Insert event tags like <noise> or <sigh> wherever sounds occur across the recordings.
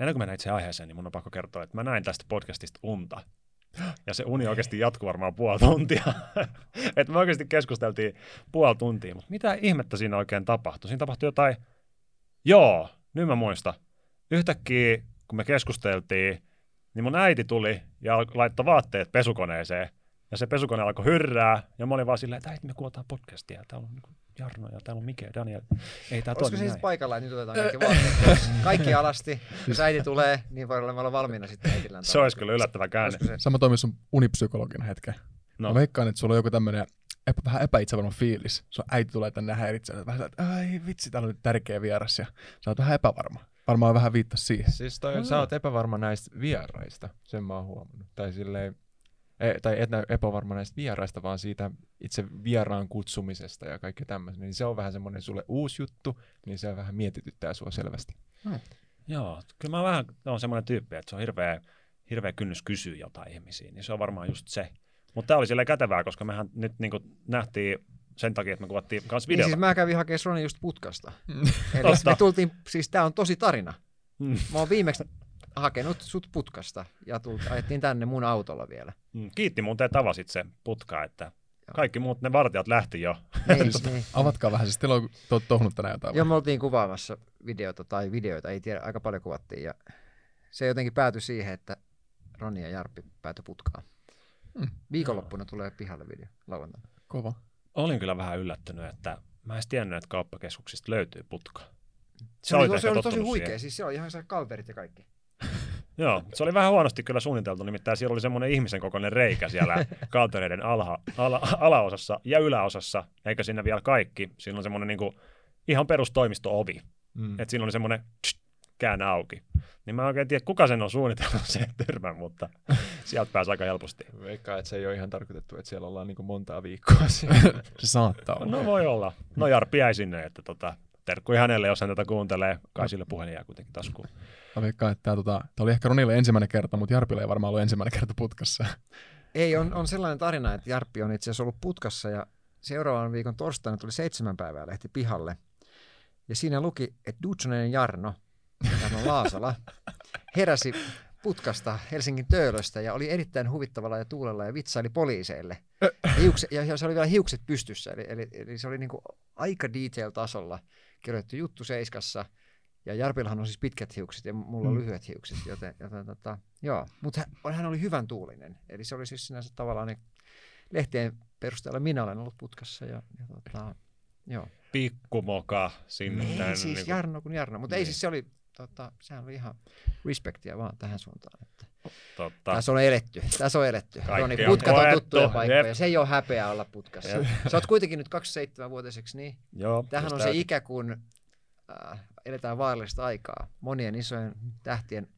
ennen kuin mennään itse aiheeseen, niin mun on pakko kertoa, että mä näin tästä podcastista unta. Ja se uni oikeasti jatkuu varmaan puoli tuntia. <laughs> että me oikeasti keskusteltiin puoli tuntia, mutta mitä ihmettä siinä oikein tapahtui? Siinä tapahtui jotain, joo, nyt mä muistan. Yhtäkkiä, kun me keskusteltiin, niin mun äiti tuli ja laittoi vaatteet pesukoneeseen. Ja se pesukone alkoi hyrrää, ja mä olin vaan silleen, että äiti, me kuvataan podcastia. Täällä on niin Jarno ja täällä on Mike ja Daniel. Ei tää Olisiko toimi se siis paikalla, että nyt otetaan kaikki vaatteet <laughs> Kaikki alasti. Jos äiti tulee, niin voi olla valmiina sitten äitillä. Se olisi kyllä yllättävä käänne. Sama toimii sun unipsykologina hetken. No. Mä veikkaan, että sulla on joku tämmönen epä, vähän epäitsevarma fiilis. Sun äiti tulee tänne häiritsemään. Vähän että ai vitsi, täällä on nyt tärkeä vieras ja sä oot vähän epävarma. Varmaan vähän viittas siihen. Siis toi, sä oot epävarma näistä vieraista, sen mä oon huomannut. Tai silleen, tai et nää epävarma näistä vieraista, vaan siitä itse vieraan kutsumisesta ja kaikki tämmöistä. Niin se on vähän semmoinen sulle uusi juttu, niin se vähän mietityttää sua selvästi. Joo, kyllä mä vähän on semmoinen tyyppi, että se on hirveä, hirveä kynnys kysyä jotain ihmisiä, niin se on varmaan just se. Mutta tämä oli silleen kätevää, koska mehän nyt niin nähtiin sen takia, että me kuvattiin myös Niin videota. siis mä kävin hakemaan Ronin just putkasta. Eli Totta. me tultiin, siis tää on tosi tarina. Mm. Mä oon viimeksi hakenut sut putkasta ja tult, ajettiin tänne mun autolla vielä. Mm, Kiitti muuten tavasit se putka, että kaikki muut ne vartijat lähti jo. Niin, <laughs> niin. Avatkaa vähän, siis teillä on oot tohnut tänään jotain. Joo, me oltiin kuvaamassa videota tai videoita, ei tiedä, aika paljon kuvattiin ja se jotenkin päätyi siihen, että Roni ja Jarppi päätyi putkaan. Mm. Viikonloppuna tulee pihalle video lauantaina. Kova. Olin kyllä vähän yllättynyt, että mä en tiennyt, että kauppakeskuksista löytyy putka. Se, oli, olit se ehkä oli tosi huikea, siihen. siis se oli ihan se kalverit ja kaikki. Joo, se oli vähän huonosti kyllä suunniteltu, nimittäin siellä oli semmoinen ihmisen kokoinen reikä siellä <laughs> kaltereiden alha, ala, alaosassa ja yläosassa, eikä siinä vielä kaikki. Siinä on semmoinen niinku, ihan perustoimisto-ovi, Mm. että siinä oli semmoinen käännä auki. Niin mä en oikein tiedä, kuka sen on suunnitellut <laughs> sen tyrmän, mutta sieltä pääsi aika helposti. Veikkaan, että se ei ole ihan tarkoitettu, että siellä ollaan niinku montaa viikkoa siellä. <laughs> Se saattaa olla. No voi olla. No Jarppi jäi sinne, että tota, terkkui hänelle, jos hän tätä kuuntelee. Kai sille puhelin jää kuitenkin taskuun. Mä veikkaan, että tää, tota, tää oli ehkä Ronille ensimmäinen kerta, mutta Jarpille ei varmaan ollut ensimmäinen kerta putkassa. Ei, on, on sellainen tarina, että Jarppi on itse asiassa ollut putkassa ja seuraavan viikon torstaina tuli seitsemän päivää lehti pihalle. Ja siinä luki, että Dutsonen Jarno, Jarno Laasala, heräsi putkasta Helsingin töölöstä ja oli erittäin huvittavalla ja tuulella ja vitsaili poliiseille. Ja, hiukse, ja, ja se oli vielä hiukset pystyssä, eli, eli, eli se oli niinku aika detail-tasolla kirjoitettu juttu Seiskassa. Ja Jarpillahan on siis pitkät hiukset ja mulla on Mm. lyhyet hiukset, joten, joten tota, joo. Mutta hän, hän oli hyvän tuulinen. Eli se oli siis sinänsä tavallaan ne lehtien perusteella minä olen ollut putkassa ja, ja tota, joo. Pikkumoka sinne. Ei tänne, siis niinku- Jarno kuin Jarno, mutta ei Niin. siis se oli, tota, sehän oli ihan respektiä vaan tähän suuntaan. Että. Totta. Tässä on eletty, tässä on eletty. Kaikki Roni, on putkat on koettu, tuttuja paikkoja, jep. se ei ole häpeä olla putkassa. Jep. Sä oot kuitenkin nyt 27-vuotiseksi, niin Joo, tämähän just on se täysin. ikä, kun äh, eletään vaarallista aikaa. Monien isojen tähtien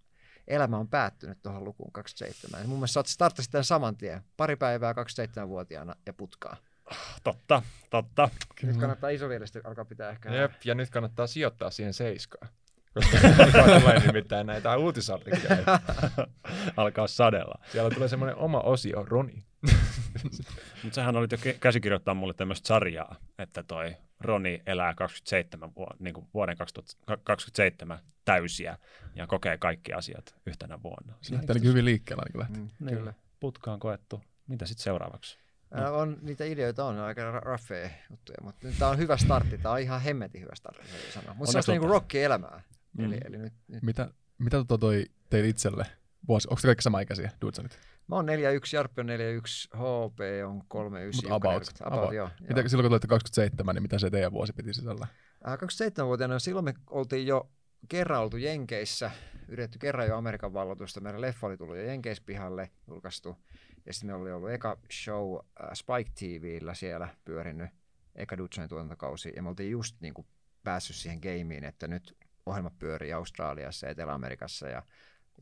elämä on päättynyt tuohon lukuun 27. Ja mun mielestä sä oot- starttasit tämän saman tien. Pari päivää 27-vuotiaana ja putkaa. Totta, totta. Nyt kannattaa isovielestä alkaa pitää ehkä... Jep, ja nyt kannattaa sijoittaa siihen seiskaan. Koska alkaa tulee nimittäin näitä uutisartikkeleita. <laughs> Alkaa sadella. Siellä tulee semmoinen oma osio, Roni. <laughs> Mutta sähän olit jo käsikirjoittaa mulle tämmöistä sarjaa, että toi Roni elää 27 vuo- niin kuin vuoden 2027 täysiä ja kokee kaikki asiat yhtenä vuonna. Se lähtee ainakin hyvin liikkeelle ainakin lähti. Mm, Niin, Kyllä. Putka on koettu. Mitä sitten seuraavaksi? Ää, on, niitä ideoita on, aika ra- raffeja juttuja, mutta tää on hyvä startti, tää on ihan hemmetin hyvä startti, se voi sanoa. Mutta se on niinku oltaan. Mm. Eli, eli nyt, nyt, Mitä, mitä tota toi teille itselle? Vuosi, onko te kaikki samaikäisiä, Dudsonit? mä oon 41, Jarppi on 41, HP on 39. Mut about, Jukka 40. about, about. joo. Mitä, joo. silloin kun te olitte 27, niin mitä se teidän vuosi piti sisällä? Ää, 27-vuotiaana silloin me oltiin jo kerran oltu Jenkeissä, yritetty kerran jo Amerikan valloitusta. Meidän leffa oli tullut jo Jenkeispihalle julkaistu. Ja sitten meillä oli ollut eka show äh, Spike TVllä siellä pyörinyt, eka Dutsonin tuotantokausi. Ja me oltiin just niin kuin päässyt siihen gameen, että nyt ohjelma pyörii Australiassa ja Etelä-Amerikassa ja,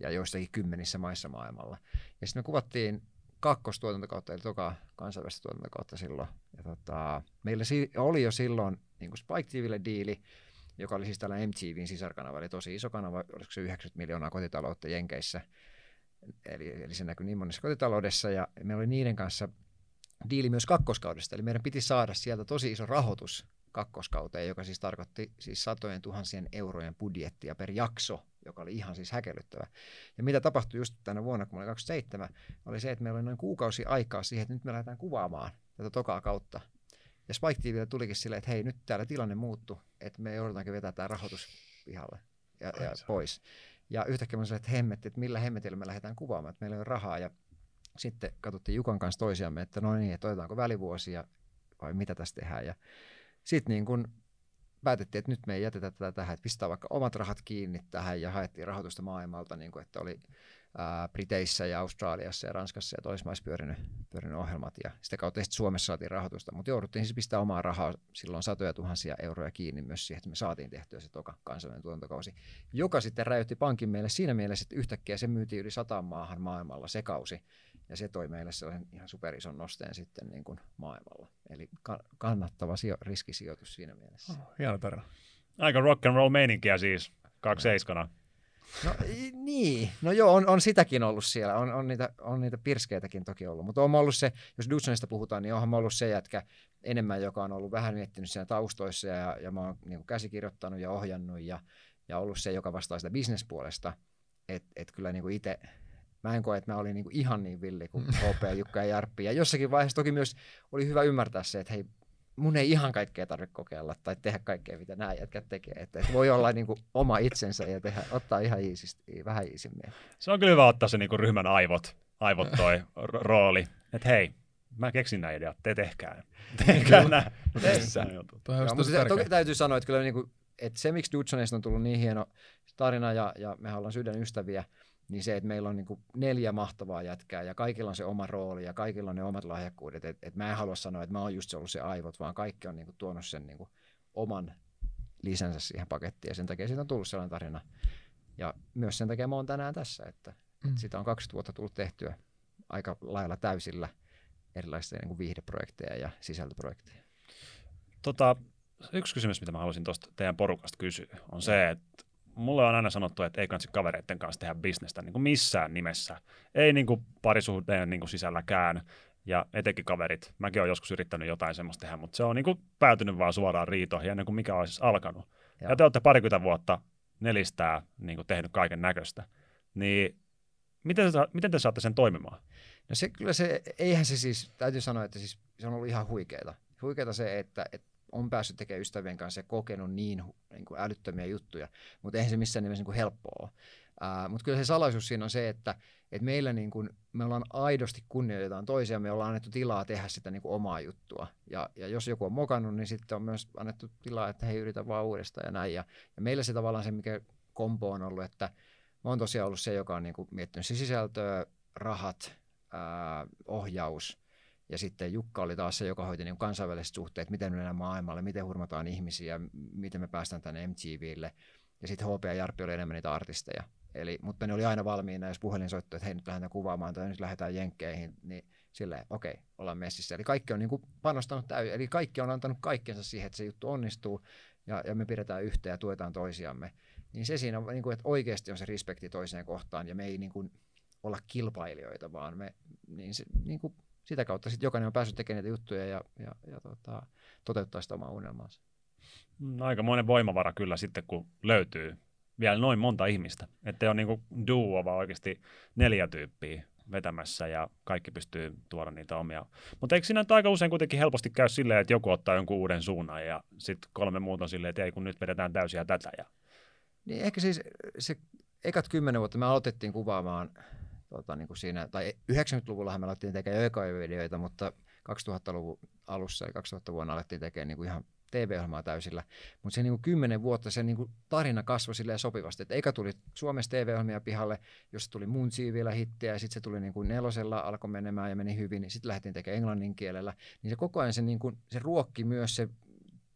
ja joissakin kymmenissä maissa maailmalla. Ja sitten me kuvattiin kakkostuotantokautta, eli toka kansainvälistä tuotantokautta silloin. Ja tota, meillä si- oli jo silloin niin kuin Spike TVlle diili, joka oli siis tällä MTVn sisarkanava, eli tosi iso kanava, olisiko se 90 miljoonaa kotitaloutta Jenkeissä. Eli, eli se näkyi niin monessa kotitaloudessa, ja meillä oli niiden kanssa diili myös kakkoskaudesta, eli meidän piti saada sieltä tosi iso rahoitus kakkoskauteen, joka siis tarkoitti siis satojen tuhansien eurojen budjettia per jakso joka oli ihan siis häkellyttävä. Ja mitä tapahtui just tänä vuonna, kun mä olin 27, oli se, että meillä oli noin kuukausi aikaa siihen, että nyt me lähdetään kuvaamaan tätä tokaa kautta. Ja Spike TVlle tulikin silleen, että hei, nyt täällä tilanne muuttuu, että me joudutaankin vetää tämä rahoitus pihalle ja, ja pois. Ja yhtäkkiä mä sanoin, että hemmetti, että millä hemmetillä me lähdetään kuvaamaan, että meillä ei ole rahaa. Ja sitten katsottiin Jukan kanssa toisiamme, että no niin, että otetaanko välivuosia vai mitä tässä tehdään. Ja sitten niin kun päätettiin, että nyt me ei jätetä tätä tähän, että pistää vaikka omat rahat kiinni tähän ja haettiin rahoitusta maailmalta, niin kuin, että oli ää, Briteissä ja Australiassa ja Ranskassa ja toismaissa pyörinyt, pyörinyt ohjelmat ja sitä kautta sitten Suomessa saatiin rahoitusta, mutta jouduttiin siis pistää omaa rahaa silloin satoja tuhansia euroja kiinni myös siihen, että me saatiin tehtyä se toka kansallinen tuotantokausi, joka sitten räjytti pankin meille siinä mielessä, että yhtäkkiä se myytiin yli sataan maahan maailmalla se kausi, ja se toi meille sellaisen ihan superison nosteen sitten niin kuin maailmalla. Eli ka- kannattava sijo- riskisijoitus siinä mielessä. Oh, hieno tarina. Aika rock and roll meininkiä siis, kaksi seiskana. No niin, no joo, on, on sitäkin ollut siellä, on, on, niitä, on niitä pirskeitäkin toki ollut, mutta on ollut se, jos Dudsonista puhutaan, niin onhan ollut se jätkä enemmän, joka on ollut vähän miettinyt siinä taustoissa ja, ja mä oon niin käsikirjoittanut ja ohjannut ja, ja ollut se, joka vastaa sitä bisnespuolesta, että et kyllä niin itse mä en koe, että mä olin niin ihan niin villi kuin HP, Jukka ja Jarppi. Ja jossakin vaiheessa toki myös oli hyvä ymmärtää se, että hei, mun ei ihan kaikkea tarvitse kokeilla tai tehdä kaikkea, mitä nämä jätkät tekee. Että, että voi olla niin kuin oma itsensä ja tehdä, ottaa ihan iisisti, vähän iisimmin. Se on kyllä hyvä ottaa se niin kuin ryhmän aivot, aivot toi ro- rooli. Että hei, mä keksin nämä ideat, te tehkää. Tehkää nämä. Toki täytyy sanoa, että kyllä niin kuin, että se, miksi Dudsonista on tullut niin hieno tarina ja, ja me ollaan sydän ystäviä, niin se, että meillä on niin kuin neljä mahtavaa jätkää ja kaikilla on se oma rooli ja kaikilla on ne omat lahjakkuudet. Et, et mä en halua sanoa, että mä oon just se ollut se aivot, vaan kaikki on niin kuin tuonut sen niin kuin oman lisänsä siihen pakettiin ja sen takia siitä on tullut sellainen tarina. Ja myös sen takia mä oon tänään tässä, että, Mm. että sitä on 20 vuotta tullut tehtyä aika lailla täysillä erilaisia niin kuin viihdeprojekteja ja sisältöprojekteja. Tota, yksi kysymys, mitä mä haluaisin tuosta teidän porukasta kysyä, on se, että mulle on aina sanottu, että ei kannata kavereiden kanssa tehdä bisnestä niin kuin missään nimessä. Ei niin kuin parisuhteen niin kuin sisälläkään, ja etenkin kaverit. Mäkin olen joskus yrittänyt jotain semmoista tehdä, mutta se on niin kuin päätynyt vaan suoraan riitoihin ennen kuin mikä olisi edes alkanut. Joo. Ja te olette parikymmentä vuotta nelistää niin kuin tehnyt kaiken näköistä. Niin miten, miten te saatte sen toimimaan? No se kyllä se, eihän se siis, täytyy sanoa, että siis se on ollut ihan huikeeta. Huikeeta se, että, että on päässyt tekemään ystävien kanssa ja kokenut niin, niin kuin älyttömiä juttuja, mutta eihän se missään nimessä niin kuin helppoa ole. Uh, mutta kyllä se salaisuus siinä on se, että, että meillä niin kuin, me ollaan aidosti kunnioitetaan toisia, me ollaan annettu tilaa tehdä sitä niin omaa juttua. Ja, ja jos joku on mokannut, niin sitten on myös annettu tilaa, että hei, yritä vaan uudestaan ja näin. Ja, ja meillä se tavallaan se, mikä kompo on ollut, että mä oon tosiaan ollut se, joka on niin kuin miettinyt se sisältöä, rahat, ää, ohjaus. Ja sitten Jukka oli taas se, joka hoiti niin kansainväliset suhteet, miten me mennään maailmalle, miten hurmataan ihmisiä, miten me päästään tänne MTVlle. Ja sitten HP ja Jarppi oli enemmän niitä artisteja. Eli, mutta ne oli aina valmiina, jos puhelin soittoi, että hei nyt lähdetään kuvaamaan tai nyt lähdetään jenkkeihin, niin silleen, okei, okay, ollaan messissä. Eli kaikki on niin kuin panostanut täysin, eli kaikki on antanut kaikkensa siihen, että se juttu onnistuu ja, ja me pidetään yhteen ja tuetaan toisiamme. Niin se siinä, on, niin kuin, että oikeasti on se respekti toiseen kohtaan ja me ei niin kuin, olla kilpailijoita, vaan me niin se, niin kuin sitä kautta sitten jokainen on päässyt tekemään niitä juttuja ja, ja, ja tota, toteuttaa sitä omaa unelmaansa. Mm, Aikamoinen voimavara kyllä sitten, kun löytyy vielä noin monta ihmistä. Että on niinku duo, vaan oikeasti neljä tyyppiä vetämässä ja kaikki pystyy tuoda niitä omia. Mutta eikö siinä aika usein kuitenkin helposti käy silleen, että joku ottaa jonkun uuden suunnan ja sitten kolme muuta on silleen, että ei kun nyt vedetään täysiä tätä. Ja... Niin ehkä siis se ekat kymmenen vuotta me aloitettiin kuvaamaan tota, niin kuin siinä, tai 90-luvullahan me alettiin tekemään jo ekoja videoita, mutta 2000-luvun alussa ja 2000 vuonna alettiin tekemään niin kuin ihan TV-ohjelmaa täysillä. Mutta se niin kuin kymmenen vuotta se niin kuin tarina kasvoi silleen sopivasti. että eka tuli Suomessa TV-ohjelmia pihalle, jossa tuli mun vielä hittiä ja sitten se tuli niin kuin nelosella, alkoi menemään ja meni hyvin. Sitten lähdettiin tekemään englannin kielellä. Niin se koko ajan se, niin kuin, se ruokki myös se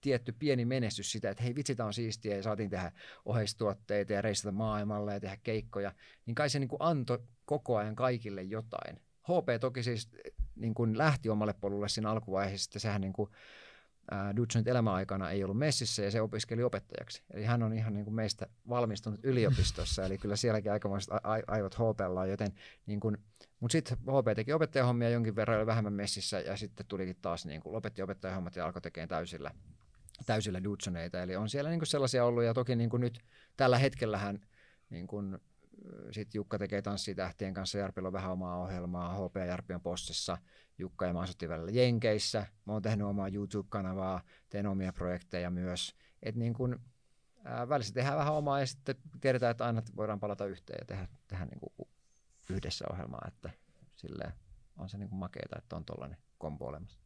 tietty pieni menestys sitä, että hei vitsi, tämä on siistiä ja saatiin tehdä oheistuotteita ja reissata maailmalle ja tehdä keikkoja, niin kai se niin kuin antoi koko ajan kaikille jotain. HP toki siis niin kuin lähti omalle polulle siinä alkuvaiheessa, että sehän niin kuin, ää, elämäaikana ei ollut messissä ja se opiskeli opettajaksi. Eli hän on ihan niin kuin meistä valmistunut yliopistossa, eli kyllä sielläkin aikamoiset aivot HPlla on, joten niin kuin, mutta sitten HP teki opettajahommia jonkin verran, oli vähemmän messissä ja sitten tulikin taas, niin kuin, lopetti opettajahommat ja alkoi tekemään täysillä, täysillä Dudsoneita. Eli on siellä niin kuin sellaisia ollut ja toki niin kuin nyt tällä hetkellähän niin kun, sitten Jukka tekee Tanssitähtien kanssa, Jarpilla on vähän omaa ohjelmaa, HP ja Jarpi on Postissa, Jukka ja mä asuttiin välillä Jenkeissä, mä oon tehnyt omaa YouTube-kanavaa, teen omia projekteja myös, että niin kun, ää, välissä tehdään vähän omaa ja sitten tiedetään, että aina voidaan palata yhteen ja tehdä, tehdä niin kuin yhdessä ohjelmaa, että silleen on se niin kuin makeeta, että on tollainen kombo olemassa.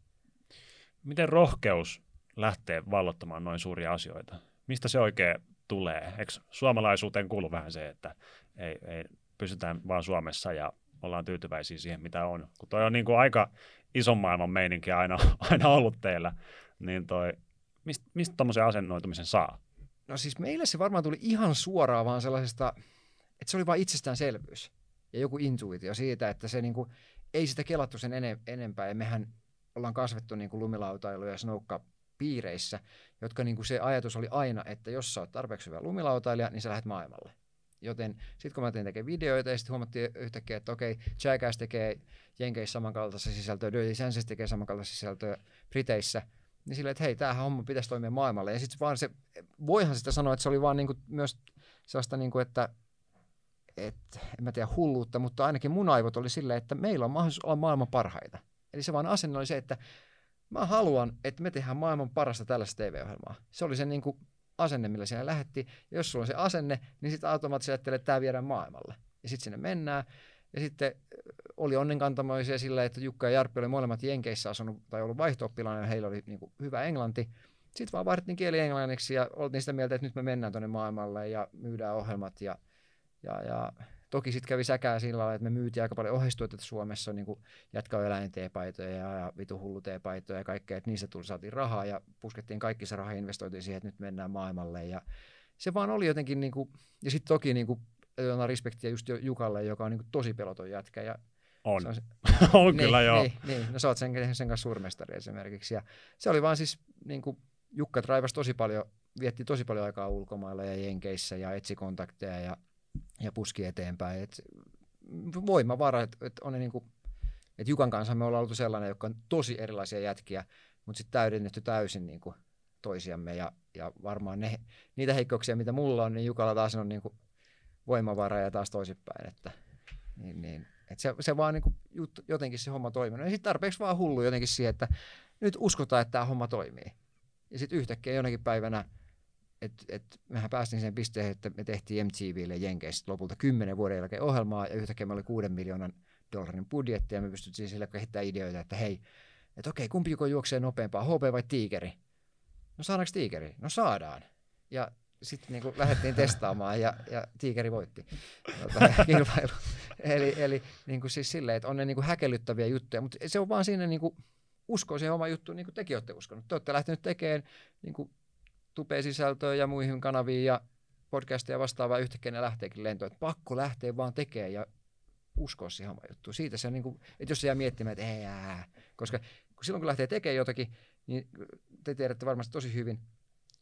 Miten rohkeus lähtee vallottamaan noin suuria asioita? Mistä se oikein tulee? Eikö suomalaisuuteen kuulu vähän se, että ei, ei pysytään vaan Suomessa ja ollaan tyytyväisiä siihen, mitä on? Kun toi on niin kuin aika ison maailman meininki aina, <laughs> aina ollut teillä, niin toi, mistä, mistä tuommoisen asennoitumisen saa? No siis meille se varmaan tuli ihan suoraan vaan sellaisesta, että se oli vain itsestäänselvyys ja joku intuitio siitä, että se niinku, ei sitä kelattu sen ene, enempää. Ja mehän ollaan kasvettu niinku lumilautailu- ja snoukka piireissä, jotka niinku se ajatus oli aina, että jos sä oot tarpeeksi hyvä lumilautailija, niin sä lähdet maailmalle. Joten sitten kun mä tein tekemään videoita ja sitten huomattiin yhtäkkiä, että okei, Jackass tekee Jenkeissä samankaltaista sisältöä, Dirty Senses tekee samankaltaista sisältöä Briteissä, niin silleen, että hei, tämähän homma pitäisi toimia maailmalle. Ja sitten vaan se, voihan sitä sanoa, että se oli vaan niinku myös sellaista, niinku, että et, en mä tiedä hulluutta, mutta ainakin mun aivot oli silleen, että meillä on mahdollisuus olla maailman parhaita. Eli se vaan asenne oli se, että mä haluan, että me tehdään maailman parasta tällaista TV-ohjelmaa. Se oli se niin kuin asenne, millä siellä lähetti. Ja jos sulla on se asenne, niin sitten automaattisesti ajattelee, että tämä viedään maailmalle. Ja sitten sinne mennään. Ja sitten oli onnenkantamoisia sillä, että Jukka ja Jarppi oli molemmat Jenkeissä asunut tai ollut vaihto ja heillä oli niin kuin hyvä englanti. Sitten vaan vaihdettiin kieli englanniksi ja oltiin sitä mieltä, että nyt me mennään tuonne maailmalle ja myydään ohjelmat ja ja, ja toki sitten kävi säkää sillä lailla, että me myytiin aika paljon ohjeistuotteita Suomessa, niin kuin jatka eläinteepaitoja ja, vitu hulluteepaitoja ja kaikkea, että niistä tuli, saatiin rahaa ja puskettiin kaikki se raha investoitiin siihen, että nyt mennään maailmalle ja se vaan oli jotenkin, niin kuin, ja sitten toki niin kuin, respektiä just Jukalle, joka on niin kuin, tosi peloton jätkä ja on. Se on, se, <laughs> on niin, kyllä joo. Niin, niin, no sä oot sen, sen kanssa suurmestari esimerkiksi. Ja se oli vaan siis, niin kuin, Jukka tosi paljon, vietti tosi paljon aikaa ulkomailla ja Jenkeissä ja etsi kontakteja ja ja puski eteenpäin. Et voimavara, että et on ne niinku, et Jukan kanssa me ollaan oltu sellainen, joka on tosi erilaisia jätkiä, mutta sitten täydennetty täysin niinku toisiamme ja, ja varmaan ne, niitä heikkouksia, mitä mulla on, niin Jukalla taas on niinku voimavara ja taas toisinpäin, että niin, niin, et se, se vaan niinku jut, jotenkin se homma toimii. Ja sitten tarpeeksi vaan hullu jotenkin siihen, että nyt uskotaan, että tämä homma toimii. Ja sitten yhtäkkiä jonakin päivänä – et, et mehän päästiin sen pisteen, että me tehtiin MTVlle Jenkeissä lopulta kymmenen vuoden jälkeen ohjelmaa ja yhtäkkiä me oli kuuden miljoonan dollarin budjetti ja me pystyttiin sille kehittämään ideoita, että hei, että okei, kumpi joko juoksee nopeampaa, HP vai tiikeri? No saadaanko tiikeri? No saadaan. Ja sitten niin lähdettiin testaamaan ja, ja tiikeri voitti tuota, <laughs> kilpailu. eli eli niin kuin siis silleen, että on ne niin kuin häkellyttäviä juttuja, mutta se on vaan siinä niin kuin, usko se oma juttu, niin kuin tekin olette uskonut. Te olette lähtenyt tekemään niin kuin tube-sisältöä ja muihin kanaviin ja podcasteja vastaavaa yhtäkkiä ne lähteekin lentoon. Että pakko lähteä vaan tekemään ja uskoa siihen omaan juttuun. Siitä se on niin kuin, että jos se jää miettimään, että ei ää, koska kun silloin kun lähtee tekemään jotakin, niin te tiedätte varmasti tosi hyvin,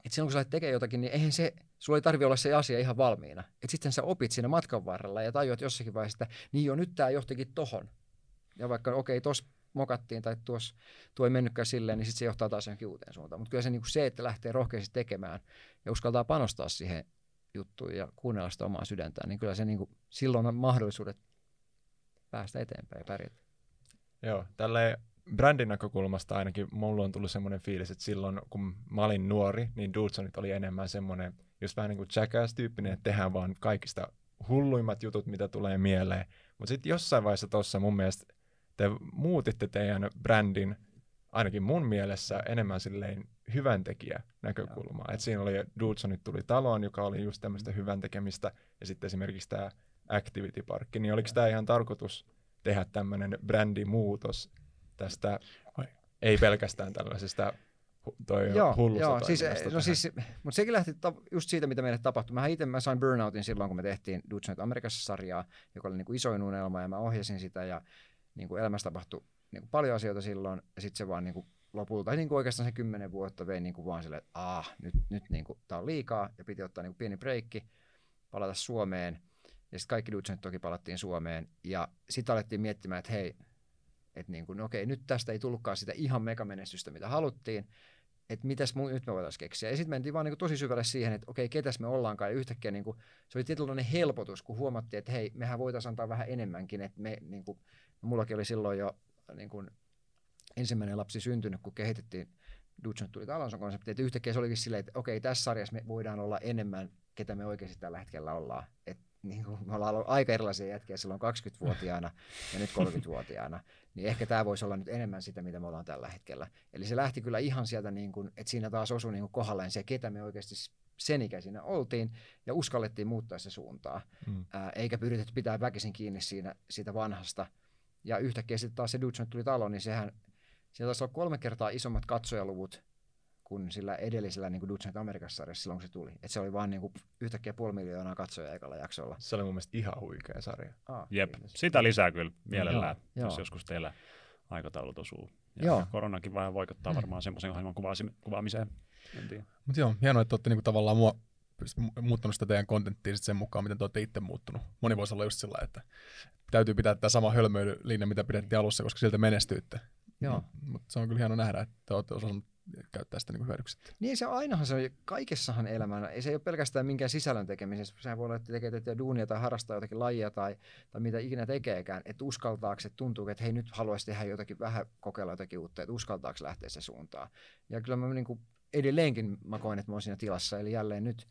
että silloin kun sä tekemään jotakin, niin eihän se, sulla ei tarvi olla se asia ihan valmiina. Että sitten sä opit siinä matkan varrella ja tajuat jossakin vaiheessa, että niin jo nyt tämä johtikin tohon. Ja vaikka okei, okay, tuossa mokattiin tai tuossa, tuo ei mennytkään silleen, niin sitten se johtaa taas johonkin uuteen suuntaan. Mutta kyllä se, niin kuin se, että lähtee rohkeasti tekemään ja uskaltaa panostaa siihen juttuun ja kuunnella sitä omaa sydäntään, niin kyllä se niin kuin, silloin on mahdollisuudet päästä eteenpäin ja pärjätä. Joo, tälle brändin näkökulmasta ainakin mulla on tullut semmoinen fiilis, että silloin kun mä olin nuori, niin Dudesonit oli enemmän semmoinen, just vähän niin kuin Jackass-tyyppinen, että tehdään vaan kaikista hulluimmat jutut, mitä tulee mieleen. Mutta sitten jossain vaiheessa tuossa mun mielestä te muutitte teidän brändin ainakin mun mielessä enemmän silleen hyvän tekijä näkökulmaa. Et siinä oli Dudesonit tuli taloon, joka oli just tämmöistä mm. hyvän tekemistä, ja sitten esimerkiksi tämä Activity Park, niin oliko tämä ihan tarkoitus tehdä tämmöinen brändimuutos tästä, ei pelkästään tällaisesta toi joo, joo, siis, no siis, mutta sekin lähti ta- just siitä, mitä meille tapahtui. Mä itse mä sain burnoutin silloin, kun me tehtiin Dudesonit Amerikassa sarjaa, joka oli niin kuin isoin unelma, ja mä ohjasin sitä, ja niin kuin elämässä tapahtui niin kuin paljon asioita silloin, ja sitten se vaan niin kuin lopulta, niin kuin oikeastaan se kymmenen vuotta vei niin kuin vaan silleen, että ah, nyt, nyt niin kuin, tää on liikaa, ja piti ottaa niin kuin pieni breikki, palata Suomeen, ja sitten kaikki Dutsenit toki palattiin Suomeen, ja sitten alettiin miettimään, että hei, että niin kuin, no okei, nyt tästä ei tullutkaan sitä ihan megamenestystä, mitä haluttiin, että mitäs mu- nyt me voitaisiin keksiä. Ja sitten mentiin vaan niin tosi syvälle siihen, että okei, ketäs me ollaankaan. Ja yhtäkkiä niin kuin, se oli tietynlainen helpotus, kun huomattiin, että hei, mehän voitaisiin antaa vähän enemmänkin. Että me, niin kuin, mullakin oli silloin jo niin kuin, ensimmäinen lapsi syntynyt, kun kehitettiin Dutch tuli Talonson konsepti, että yhtäkkiä se olikin silleen, että okei, tässä sarjassa me voidaan olla enemmän, ketä me oikeasti tällä hetkellä ollaan. Et, niin kuin, me ollaan ollut aika erilaisia jätkiä silloin 20-vuotiaana ja nyt 30-vuotiaana, niin ehkä tämä voisi olla nyt enemmän sitä, mitä me ollaan tällä hetkellä. Eli se lähti kyllä ihan sieltä, niin kuin, että siinä taas osui niin kuin kohdalleen se, ketä me oikeasti sen ikäisinä oltiin ja uskallettiin muuttaa se suuntaa, mm. ää, eikä pyritetty pitää väkisin kiinni siinä, siitä vanhasta. Ja yhtäkkiä sitten taas se Dutch tuli talo, niin sehän siellä taisi olla kolme kertaa isommat katsojaluvut kuin sillä edellisellä niin Dutch Amerikassa sarjassa silloin, kun se tuli. Et se oli vaan niin kuin, yhtäkkiä puoli miljoonaa katsojaa ekalla jaksolla. Se oli mun mielestä ihan huikea sarja. Ah, Jep, kiitos. sitä lisää kyllä mielellään, mm, jos joo. joskus teillä aikataulut osuu. Ja joo. koronakin vähän vaikuttaa mm. varmaan semmoisen ohjelman kuvaamiseen. Mutta joo, hienoa, että olette niinku tavallaan mua muuttanut sitä teidän kontenttia sen mukaan, miten te olette itse muuttunut. Moni voisi olla just sillä että täytyy pitää tämä sama hölmöilylinja, mitä pidettiin alussa, koska siltä menestyitte. Joo. Mm, mutta se on kyllä hieno nähdä, että te olette osannut käyttää sitä niin hyödyksi. Niin se ainahan se on, kaikessahan elämänä, ei se ei ole pelkästään minkään sisällön tekemisessä, sehän voi olla, että tekee tätä duunia tai harrastaa jotakin lajia tai, tai mitä ikinä tekeekään, että uskaltaako, että tuntuu, että hei nyt haluaisi tehdä jotakin, vähän kokeilla jotakin uutta, että uskaltaako lähteä se suuntaan. Ja kyllä mä niin kuin edelleenkin mä koen, että mä oon siinä tilassa, eli jälleen nyt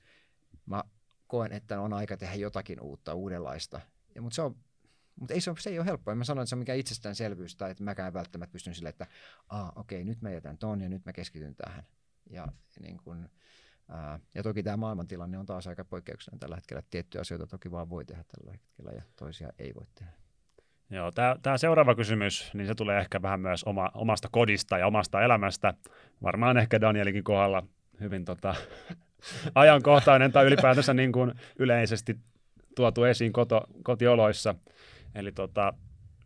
mä koen, että on aika tehdä jotakin uutta, uudenlaista. Ja, mutta se on mutta ei se, se ei ole helppoa. En mä sano, että se on mikään itsestäänselvyys tai että mäkään välttämättä pystyn sille, että Aa, okei, nyt mä jätän ton ja nyt mä keskityn tähän. Ja, niin kun, ää, ja toki tämä maailmantilanne on taas aika poikkeuksellinen tällä hetkellä. Tiettyjä asioita toki vaan voi tehdä tällä hetkellä ja toisia ei voi tehdä. Joo, tämä seuraava kysymys, niin se tulee ehkä vähän myös oma, omasta kodista ja omasta elämästä. Varmaan ehkä Danielikin kohdalla hyvin tota, ajankohtainen tai ylipäätänsä niin kuin yleisesti tuotu esiin koto, kotioloissa – Eli tota,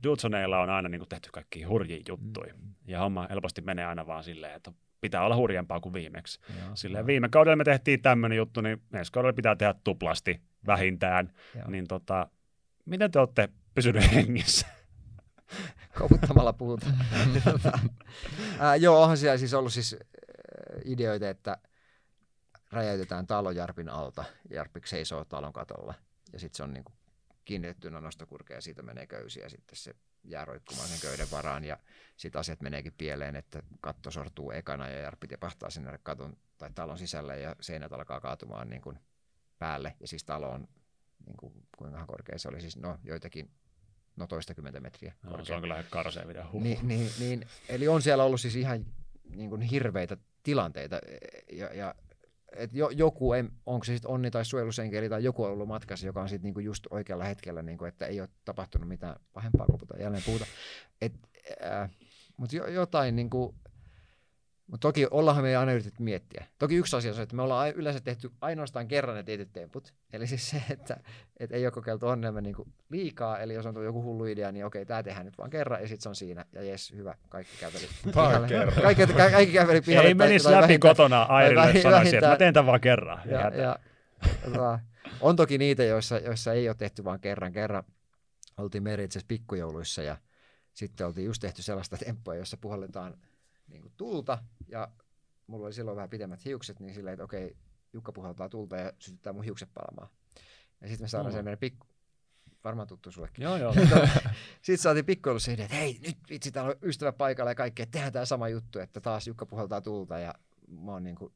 Dudsoneilla on aina niin kuin tehty kaikki hurjia juttuja. Mm. Ja homma helposti menee aina vaan silleen, että pitää olla hurjempaa kuin viimeksi. Joo, silleen, viime kaudella me tehtiin tämmöinen juttu, niin ensi kaudella pitää tehdä tuplasti vähintään. Joo. Niin tota, miten te olette pysyneet hengissä? Koputtamalla puhutaan. <laughs> äh, joo, onhan siellä siis ollut siis ideoita, että räjäytetään talo Jarpin alta. Jarpik seisoo talon katolla. Ja sitten se on niin kuin kiinnitettynä nostokurkea ja siitä menee köysi ja sitten se jää roikkumaan sen köyden varaan. Ja sitten asiat meneekin pieleen, että katto sortuu ekana ja Jarppi tipahtaa sinne katon tai talon sisälle ja seinät alkaa kaatumaan niin kuin päälle. Ja siis talo on niin kuin, kuinka korkea se oli, siis no joitakin no toistakymmentä metriä no, Se on kyllä karsea mitä niin, niin, niin, eli on siellä ollut siis ihan niin kuin hirveitä tilanteita. Ja, ja että jo, joku, onko se sitten onni tai suojelusenkeli tai joku on ollut matkassa, joka on sitten niinku just oikealla hetkellä, niinku, että ei ole tapahtunut mitään pahempaa, kun jälleen puhuta. äh, Mutta jo, jotain, niinku, mutta toki ollaanhan me aina yritetty miettiä. Toki yksi asia on se, että me ollaan yleensä tehty ainoastaan kerran ne tietyt temput. Eli siis se, että, että ei ole kokeiltu onnemme niin liikaa. Eli jos on tullut joku hullu idea, niin okei, tämä tehdään nyt vaan kerran ja sitten se on siinä. Ja jes, hyvä, kaikki käveli <laughs> pihalle. Kaikki, kaikki, kaikki käveli pihalle. Ei menisi läpi vähintään, kotona Airille sanoisi, että mä teen tämän vaan kerran. Ja, ja, ja, tota, on toki niitä, joissa, joissa ei ole tehty vaan kerran. Kerran oltiin meidän itse pikkujouluissa ja sitten oltiin just tehty sellaista <laughs> temppua, jossa puhalletaan – niin kuin tulta ja mulla oli silloin vähän pidemmät hiukset, niin silleen, että okei, Jukka puhaltaa tulta ja sytyttää mun hiukset palamaan. Ja sitten me saadaan mm. sen pikku, varmaan tuttu sullekin. Joo, joo. sitten saatiin pikkuilu se idea, että hei, nyt vitsi, täällä on ystävä paikalla ja kaikki, että tehdään tämä sama juttu, että taas Jukka puhaltaa tulta ja mä oon niin kuin,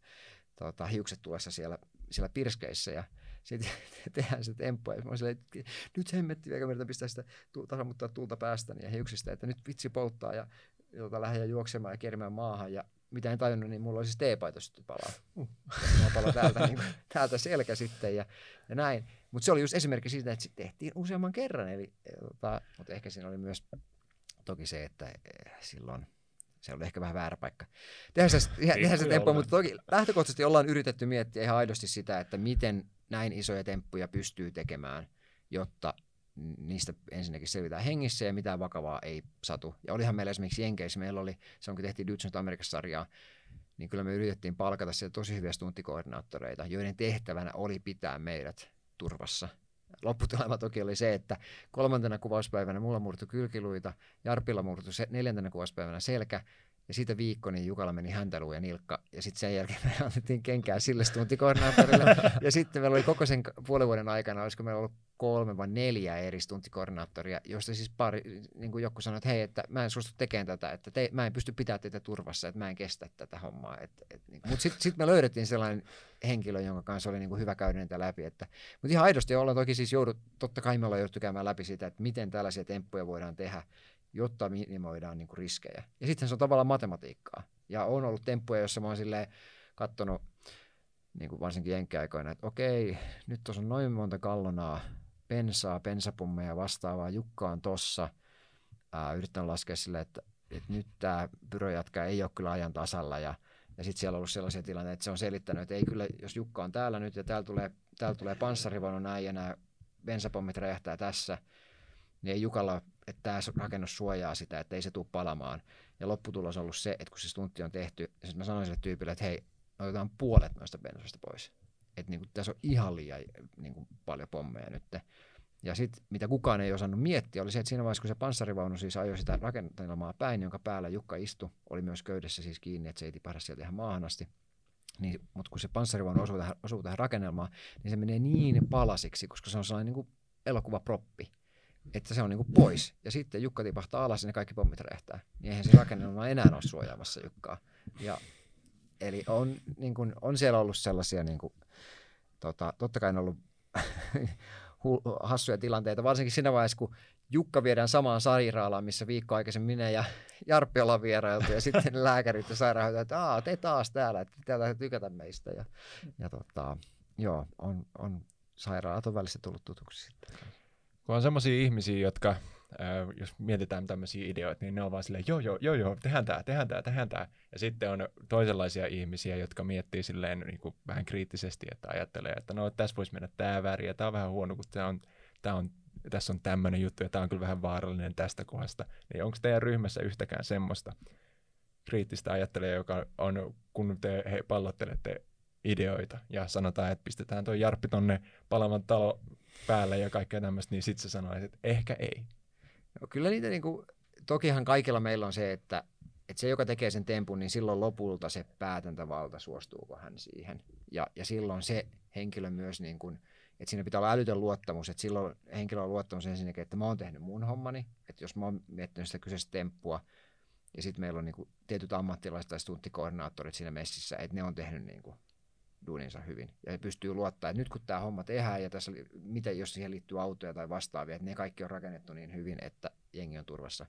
tota, hiukset tulessa siellä, siellä pirskeissä ja sitten <laughs> tehdään se temppu. Ja mä silleen, että nyt hemmetti, eikä meidän pistää sitä tasamuttaa tulta päästäni ja hiuksista, että nyt vitsi polttaa. Ja jota lähdin juoksemaan ja kerimään maahan ja mitä en tajunnut, niin mulla oli siis teepaita sitten palaa. Uh. Mulla palaa täältä, niin, täältä selkä sitten ja, ja näin. Mutta se oli just esimerkki siitä, että se tehtiin useamman kerran. Eli, tota, mutta ehkä siinä oli myös toki se, että eh, silloin se oli ehkä vähän väärä paikka. Tehdään se, tehdään se temppu, mutta toki lähtökohtaisesti ollaan yritetty miettiä ihan aidosti sitä, että miten näin isoja temppuja pystyy tekemään, jotta niistä ensinnäkin selvitään hengissä ja mitään vakavaa ei satu. Ja olihan meillä esimerkiksi Jenkeissä, meillä oli, se onkin tehtiin Dutch Amerikassa-sarjaa, niin kyllä me yritettiin palkata sieltä tosi hyviä stuntikoordinaattoreita, joiden tehtävänä oli pitää meidät turvassa. Lopputulema toki oli se, että kolmantena kuvauspäivänä mulla murtu kylkiluita, Jarpilla murtu se, neljäntenä kuvauspäivänä selkä, Ja siitä viikko, niin Jukalla meni häntälu ja nilkka. Ja sitten sen jälkeen me <laughs> annettiin kenkää sille stuntikoordinaattorille. <laughs> ja sitten meillä oli koko sen puolen vuoden aikana, olisiko meillä ollut kolme vai neljä eri stuntikoordinaattoria, joista siis pari, niin kuin joku sanoi, että hei, että mä en suostu tekemään tätä, että te, mä en pysty pitämään teitä turvassa, että mä en kestä tätä hommaa. Et, et, niin. Mutta sitten sit me löydettiin sellainen henkilö, jonka kanssa oli niin kuin hyvä käydä niitä läpi. Että, mutta ihan aidosti ollaan toki siis joudut, totta kai me ollaan jouduttu käymään läpi sitä, että miten tällaisia temppuja voidaan tehdä, jotta minimoidaan niin kuin riskejä. Ja sitten se on tavallaan matematiikkaa. Ja on ollut temppuja, jossa mä oon silleen katsonut, niin kuin varsinkin jenkkiaikoina, että okei, nyt tuossa on noin monta kallonaa, pensaa, pensapummeja vastaavaa, Jukka on tossa. Ää, yritän laskea sille, että, että nyt tämä pyrojatka ei ole kyllä ajan tasalla ja, ja sitten siellä on ollut sellaisia tilanteita, että se on selittänyt, että ei kyllä, jos Jukka on täällä nyt ja täällä tulee, täällä tulee panssarivaunu näin ja nämä bensapommit räjähtää tässä, niin ei Jukalla, että tämä rakennus suojaa sitä, että ei se tule palamaan. Ja lopputulos on ollut se, että kun se stuntti on tehty, ja sitten mä sanoin sille tyypille, että hei, otetaan puolet noista bensoista pois että niin kuin, tässä on ihan liian niin kuin, paljon pommeja nyt. Ja sitten mitä kukaan ei osannut miettiä, oli se, että siinä vaiheessa, kun se panssarivaunu siis ajoi sitä rakennelmaa päin, jonka päällä Jukka istui, oli myös köydessä siis kiinni, että se ei tipahda sieltä ihan maahan asti. Niin, mutta kun se panssarivaunu osuu tähän, osuu tähän rakennelmaan, niin se menee niin palasiksi, koska se on sellainen niin kuin elokuvaproppi, että se on niin kuin pois. Ja sitten Jukka tipahtaa alas ja ne kaikki pommit räjähtää. Niin eihän se rakennelma enää ole suojaamassa Jukkaa. Ja, eli on, niin kuin, on siellä ollut sellaisia niin kuin, tota, totta kai on ollut <laughs> hassuja tilanteita, varsinkin siinä vaiheessa, kun Jukka viedään samaan sairaalaan, missä viikko aikaisemmin minä ja Jarppi ollaan vierailtu, ja sitten lääkärit ja sairaanhoitajat, että Aa, te taas täällä, että täällä tykätä meistä. Ja, ja tota, joo, on, on sairaalat on välissä tullut tutuksi sitten. Kun on semmoisia ihmisiä, jotka jos mietitään tämmöisiä ideoita, niin ne on vaan silleen, joo, joo, joo, joo, tehdään tämä, tehdään tämä, tehdään tämä. Ja sitten on toisenlaisia ihmisiä, jotka miettii silleen niin kuin vähän kriittisesti, että ajattelee, että no tässä voisi mennä tämä väri, ja tämä on vähän huono, kun tämä on, tämä on, tässä on tämmöinen juttu, ja tämä on kyllä vähän vaarallinen tästä kohdasta. Niin onko teidän ryhmässä yhtäkään semmoista kriittistä ajattelijaa, joka on, kun te he, pallottelette ideoita, ja sanotaan, että pistetään tuo Jarppi tonne palavan talo päälle ja kaikkea tämmöistä, niin sitten se sanoo, että ehkä ei. No, kyllä niitä niin kuin, tokihan kaikilla meillä on se, että, että se, joka tekee sen tempun, niin silloin lopulta se päätäntävalta, suostuuko hän siihen. Ja, ja silloin se henkilö myös, niin kuin, että siinä pitää olla älytön luottamus, että silloin henkilö on luottamus ensinnäkin, että mä oon tehnyt mun hommani, että jos mä oon miettinyt sitä kyseistä temppua, ja sitten meillä on niin kuin, tietyt ammattilaiset tai stunttikoordinaattorit siinä messissä, että ne on tehnyt niin kuin, duuninsa hyvin. Ja pystyy luottaa, että nyt kun tämä homma tehdään ja tässä, miten jos siihen liittyy autoja tai vastaavia, että ne kaikki on rakennettu niin hyvin, että jengi on turvassa.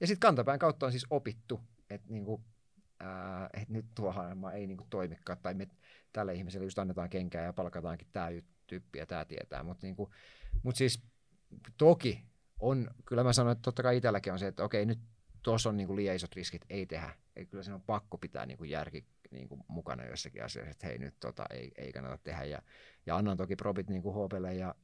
Ja sitten kantapään kautta on siis opittu, että, niinku, ää, että nyt tuo homma ei niinku toimikaan, tai me tälle ihmiselle just annetaan kenkää ja palkataankin tämä tyyppi ja tämä tietää. Mutta niinku, mut siis toki on, kyllä mä sanoin, että totta kai itselläkin on se, että okei, nyt tuossa on niinku liian isot riskit, ei tehdä. Eli kyllä siinä on pakko pitää niinku järki niin kuin mukana jossakin asiassa, että hei nyt tota, ei, ei kannata tehdä. Ja, ja annan toki probit niin kuin Hoopelle ja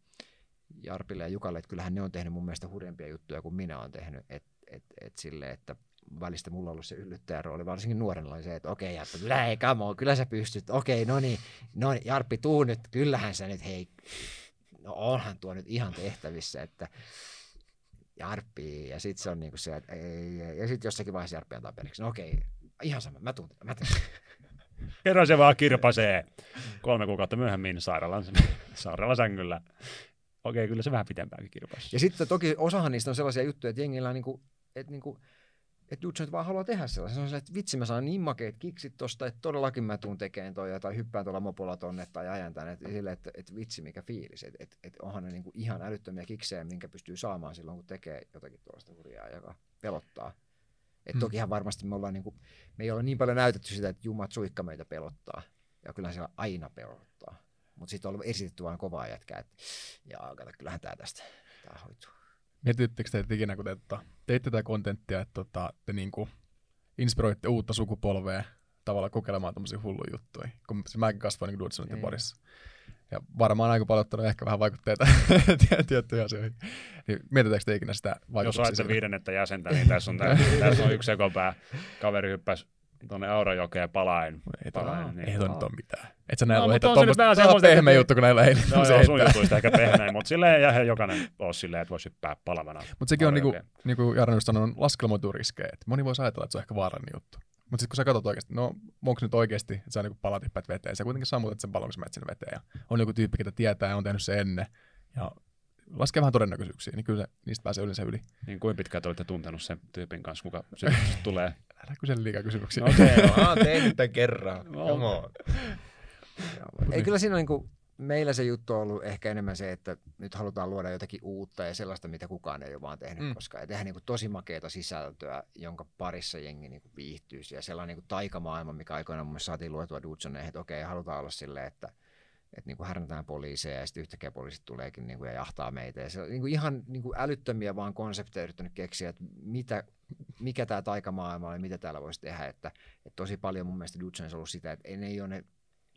Jarpille ja Jukalle, että kyllähän ne on tehnyt mun mielestä hurjempia juttuja kuin minä olen tehnyt. Et, et, et sille, että välistä mulla on ollut se yllyttäjän rooli, varsinkin nuorena oli se, että okei Jarppi, kyllä ei kamo, kyllä sä pystyt, okei, no niin, no niin, Jarppi, tuu nyt, kyllähän sä nyt, hei, no onhan tuo nyt ihan tehtävissä, että Jarppi, ja sitten se on niinku se, että ei, ei, ja sitten jossakin vaiheessa Jarppi antaa periksi, no okei, ihan sama, mä tuun, mä tuun. Kerran se vaan kirpasee. Kolme kuukautta myöhemmin sairaalan, sairaalasängyllä. Okei, kyllä se vähän pitempäänkin kirpasi. Ja sitten toki osahan niistä on sellaisia juttuja, että jengillä on niinku, että niinku, että Dutch vaan haluaa tehdä sellaisen. Se on se, että vitsi mä saan niin makeet kiksit tosta, että todellakin mä tuun tekemään toi, tai hyppään tuolla mopolla tonne tai ajan tänne. Että, sille, että, että vitsi mikä fiilis. Että, että, että onhan ne niinku ihan älyttömiä kiksejä, minkä pystyy saamaan silloin, kun tekee jotakin tuollaista hurjaa, joka pelottaa. Et mm. Tokihan varmasti me ollaan niinku, me ei ole niin paljon näytetty sitä, että Jumat suikka meitä pelottaa. Ja kyllä se aina pelottaa. Mutta sitten on esitetty vain kovaa jätkää, että jaa, kato, kyllähän tämä tästä, tämä hoituu. Mietittekö te ikinä, kun te että tota, teitte tätä kontenttia, että tota, te niinku inspiroitte uutta sukupolvea tavallaan kokeilemaan tämmöisiä hulluja juttuja, kun se mäkin kasvoin niin Dudsonitten parissa. Ja varmaan aika paljon ottanut ehkä vähän vaikutteita <laughs> tiettyihin asioihin. Niin mietitäänkö te ikinä sitä vaikutuksia? Jos olette viidennettä jäsentä, niin tässä on, <laughs> tässä on yksi ekopää. Kaveri hyppäsi tuonne Aurajokeen palain. Ei, palain, niin. ei nyt ole mitään. Et sä näillä no, heittää tuommoista pehmeä juttu, kun näillä ei. No joo, sun jutuista ehkä pehmeä, mutta silleen ja jokainen olisi silleen, että voisi hyppää palavana. Mutta sekin on, niinku, niin kuin Jarno sanoi, on laskelmoitu riskejä. Moni voisi ajatella, että se on ehkä vaarallinen juttu. Mutta sitten kun sä katsot oikeasti, no onko nyt oikeasti, että sä niin palat hyppäät veteen, sä kuitenkin sammutat sen pallon, kun sä menet sinne veteen. Ja on joku tyyppi, ketä tietää ja on tehnyt se ennen. Ja laskee vähän todennäköisyyksiä, niin kyllä se, niistä pääsee yleensä yli. Niin kuin pitkään te olette tuntenut sen tyypin kanssa, kuka <laughs> tulee? Älä kysele liikaa kysymyksiä. No okei. Oon tehnyt tämän kerran. No. Come on. Ei kyllä siinä on niin kuin, meillä se juttu on ollut ehkä enemmän se, että nyt halutaan luoda jotakin uutta ja sellaista, mitä kukaan ei ole vaan tehnyt Mm. koskaan. Ja tehdään niin kuin tosi makeata sisältöä, jonka parissa jengi niin kuin viihtyisi. Ja sellainen niin kuin taikamaailma, mikä aikoinaan mun saatiin luetua Dudsoneihin, että okei, halutaan olla silleen, että että niin kuin härnätään poliiseja ja sitten yhtäkkiä poliisit tuleekin niin kuin, ja jahtaa meitä. Ja se on niin kuin ihan niin kuin älyttömiä vaan konsepteja yrittänyt keksiä, että mitä, mikä tämä taikamaailma on ja mitä täällä voisi tehdä. Että, että tosi paljon mun mielestä Dudsonissa on ollut sitä, että ei ne ei ole ne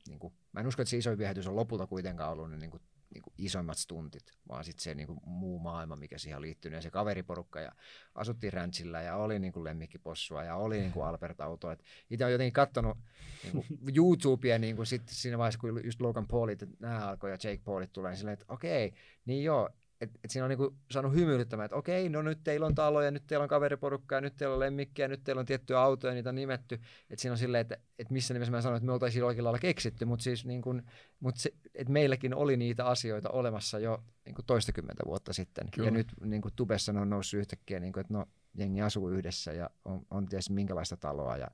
niin kuin, mä en usko, että se isoin viehätys on lopulta kuitenkaan ollut ne niin kuin, niin kuin isoimmat stuntit, vaan sitten se niin kuin, muu maailma, mikä siihen on liittynyt, ja se kaveriporukka, ja asuttiin ranchilla, ja oli niin kuin lemmikkipossua, ja oli niin kuin Albert Auto. Itse olen jotenkin katsonut niin kuin YouTubea niin kuin sit siinä vaiheessa, kun just Logan Paulit, nämä alkoi, ja Jake Paulit tulee, niin silleen, että okei, niin joo, että et siinä on niinku saanut hymyilyttämään, että okei, no nyt teillä on taloja, nyt teillä on kaveriporukkaa, nyt teillä on lemmikkiä, nyt teillä on tiettyjä autoja, niitä on nimetty. Että siinä on silleen, että, että missä nimessä mä sanoin, että me oltaisiin oikealla lailla keksitty, mutta siis niin kuin, mutta se, että meilläkin oli niitä asioita olemassa jo niin toistakymmentä vuotta sitten. Kyllä. Ja nyt niin kuin tubessa ne on noussut yhtäkkiä, niin kuin, että no jengi asuu yhdessä ja on, on ties minkälaista taloa ja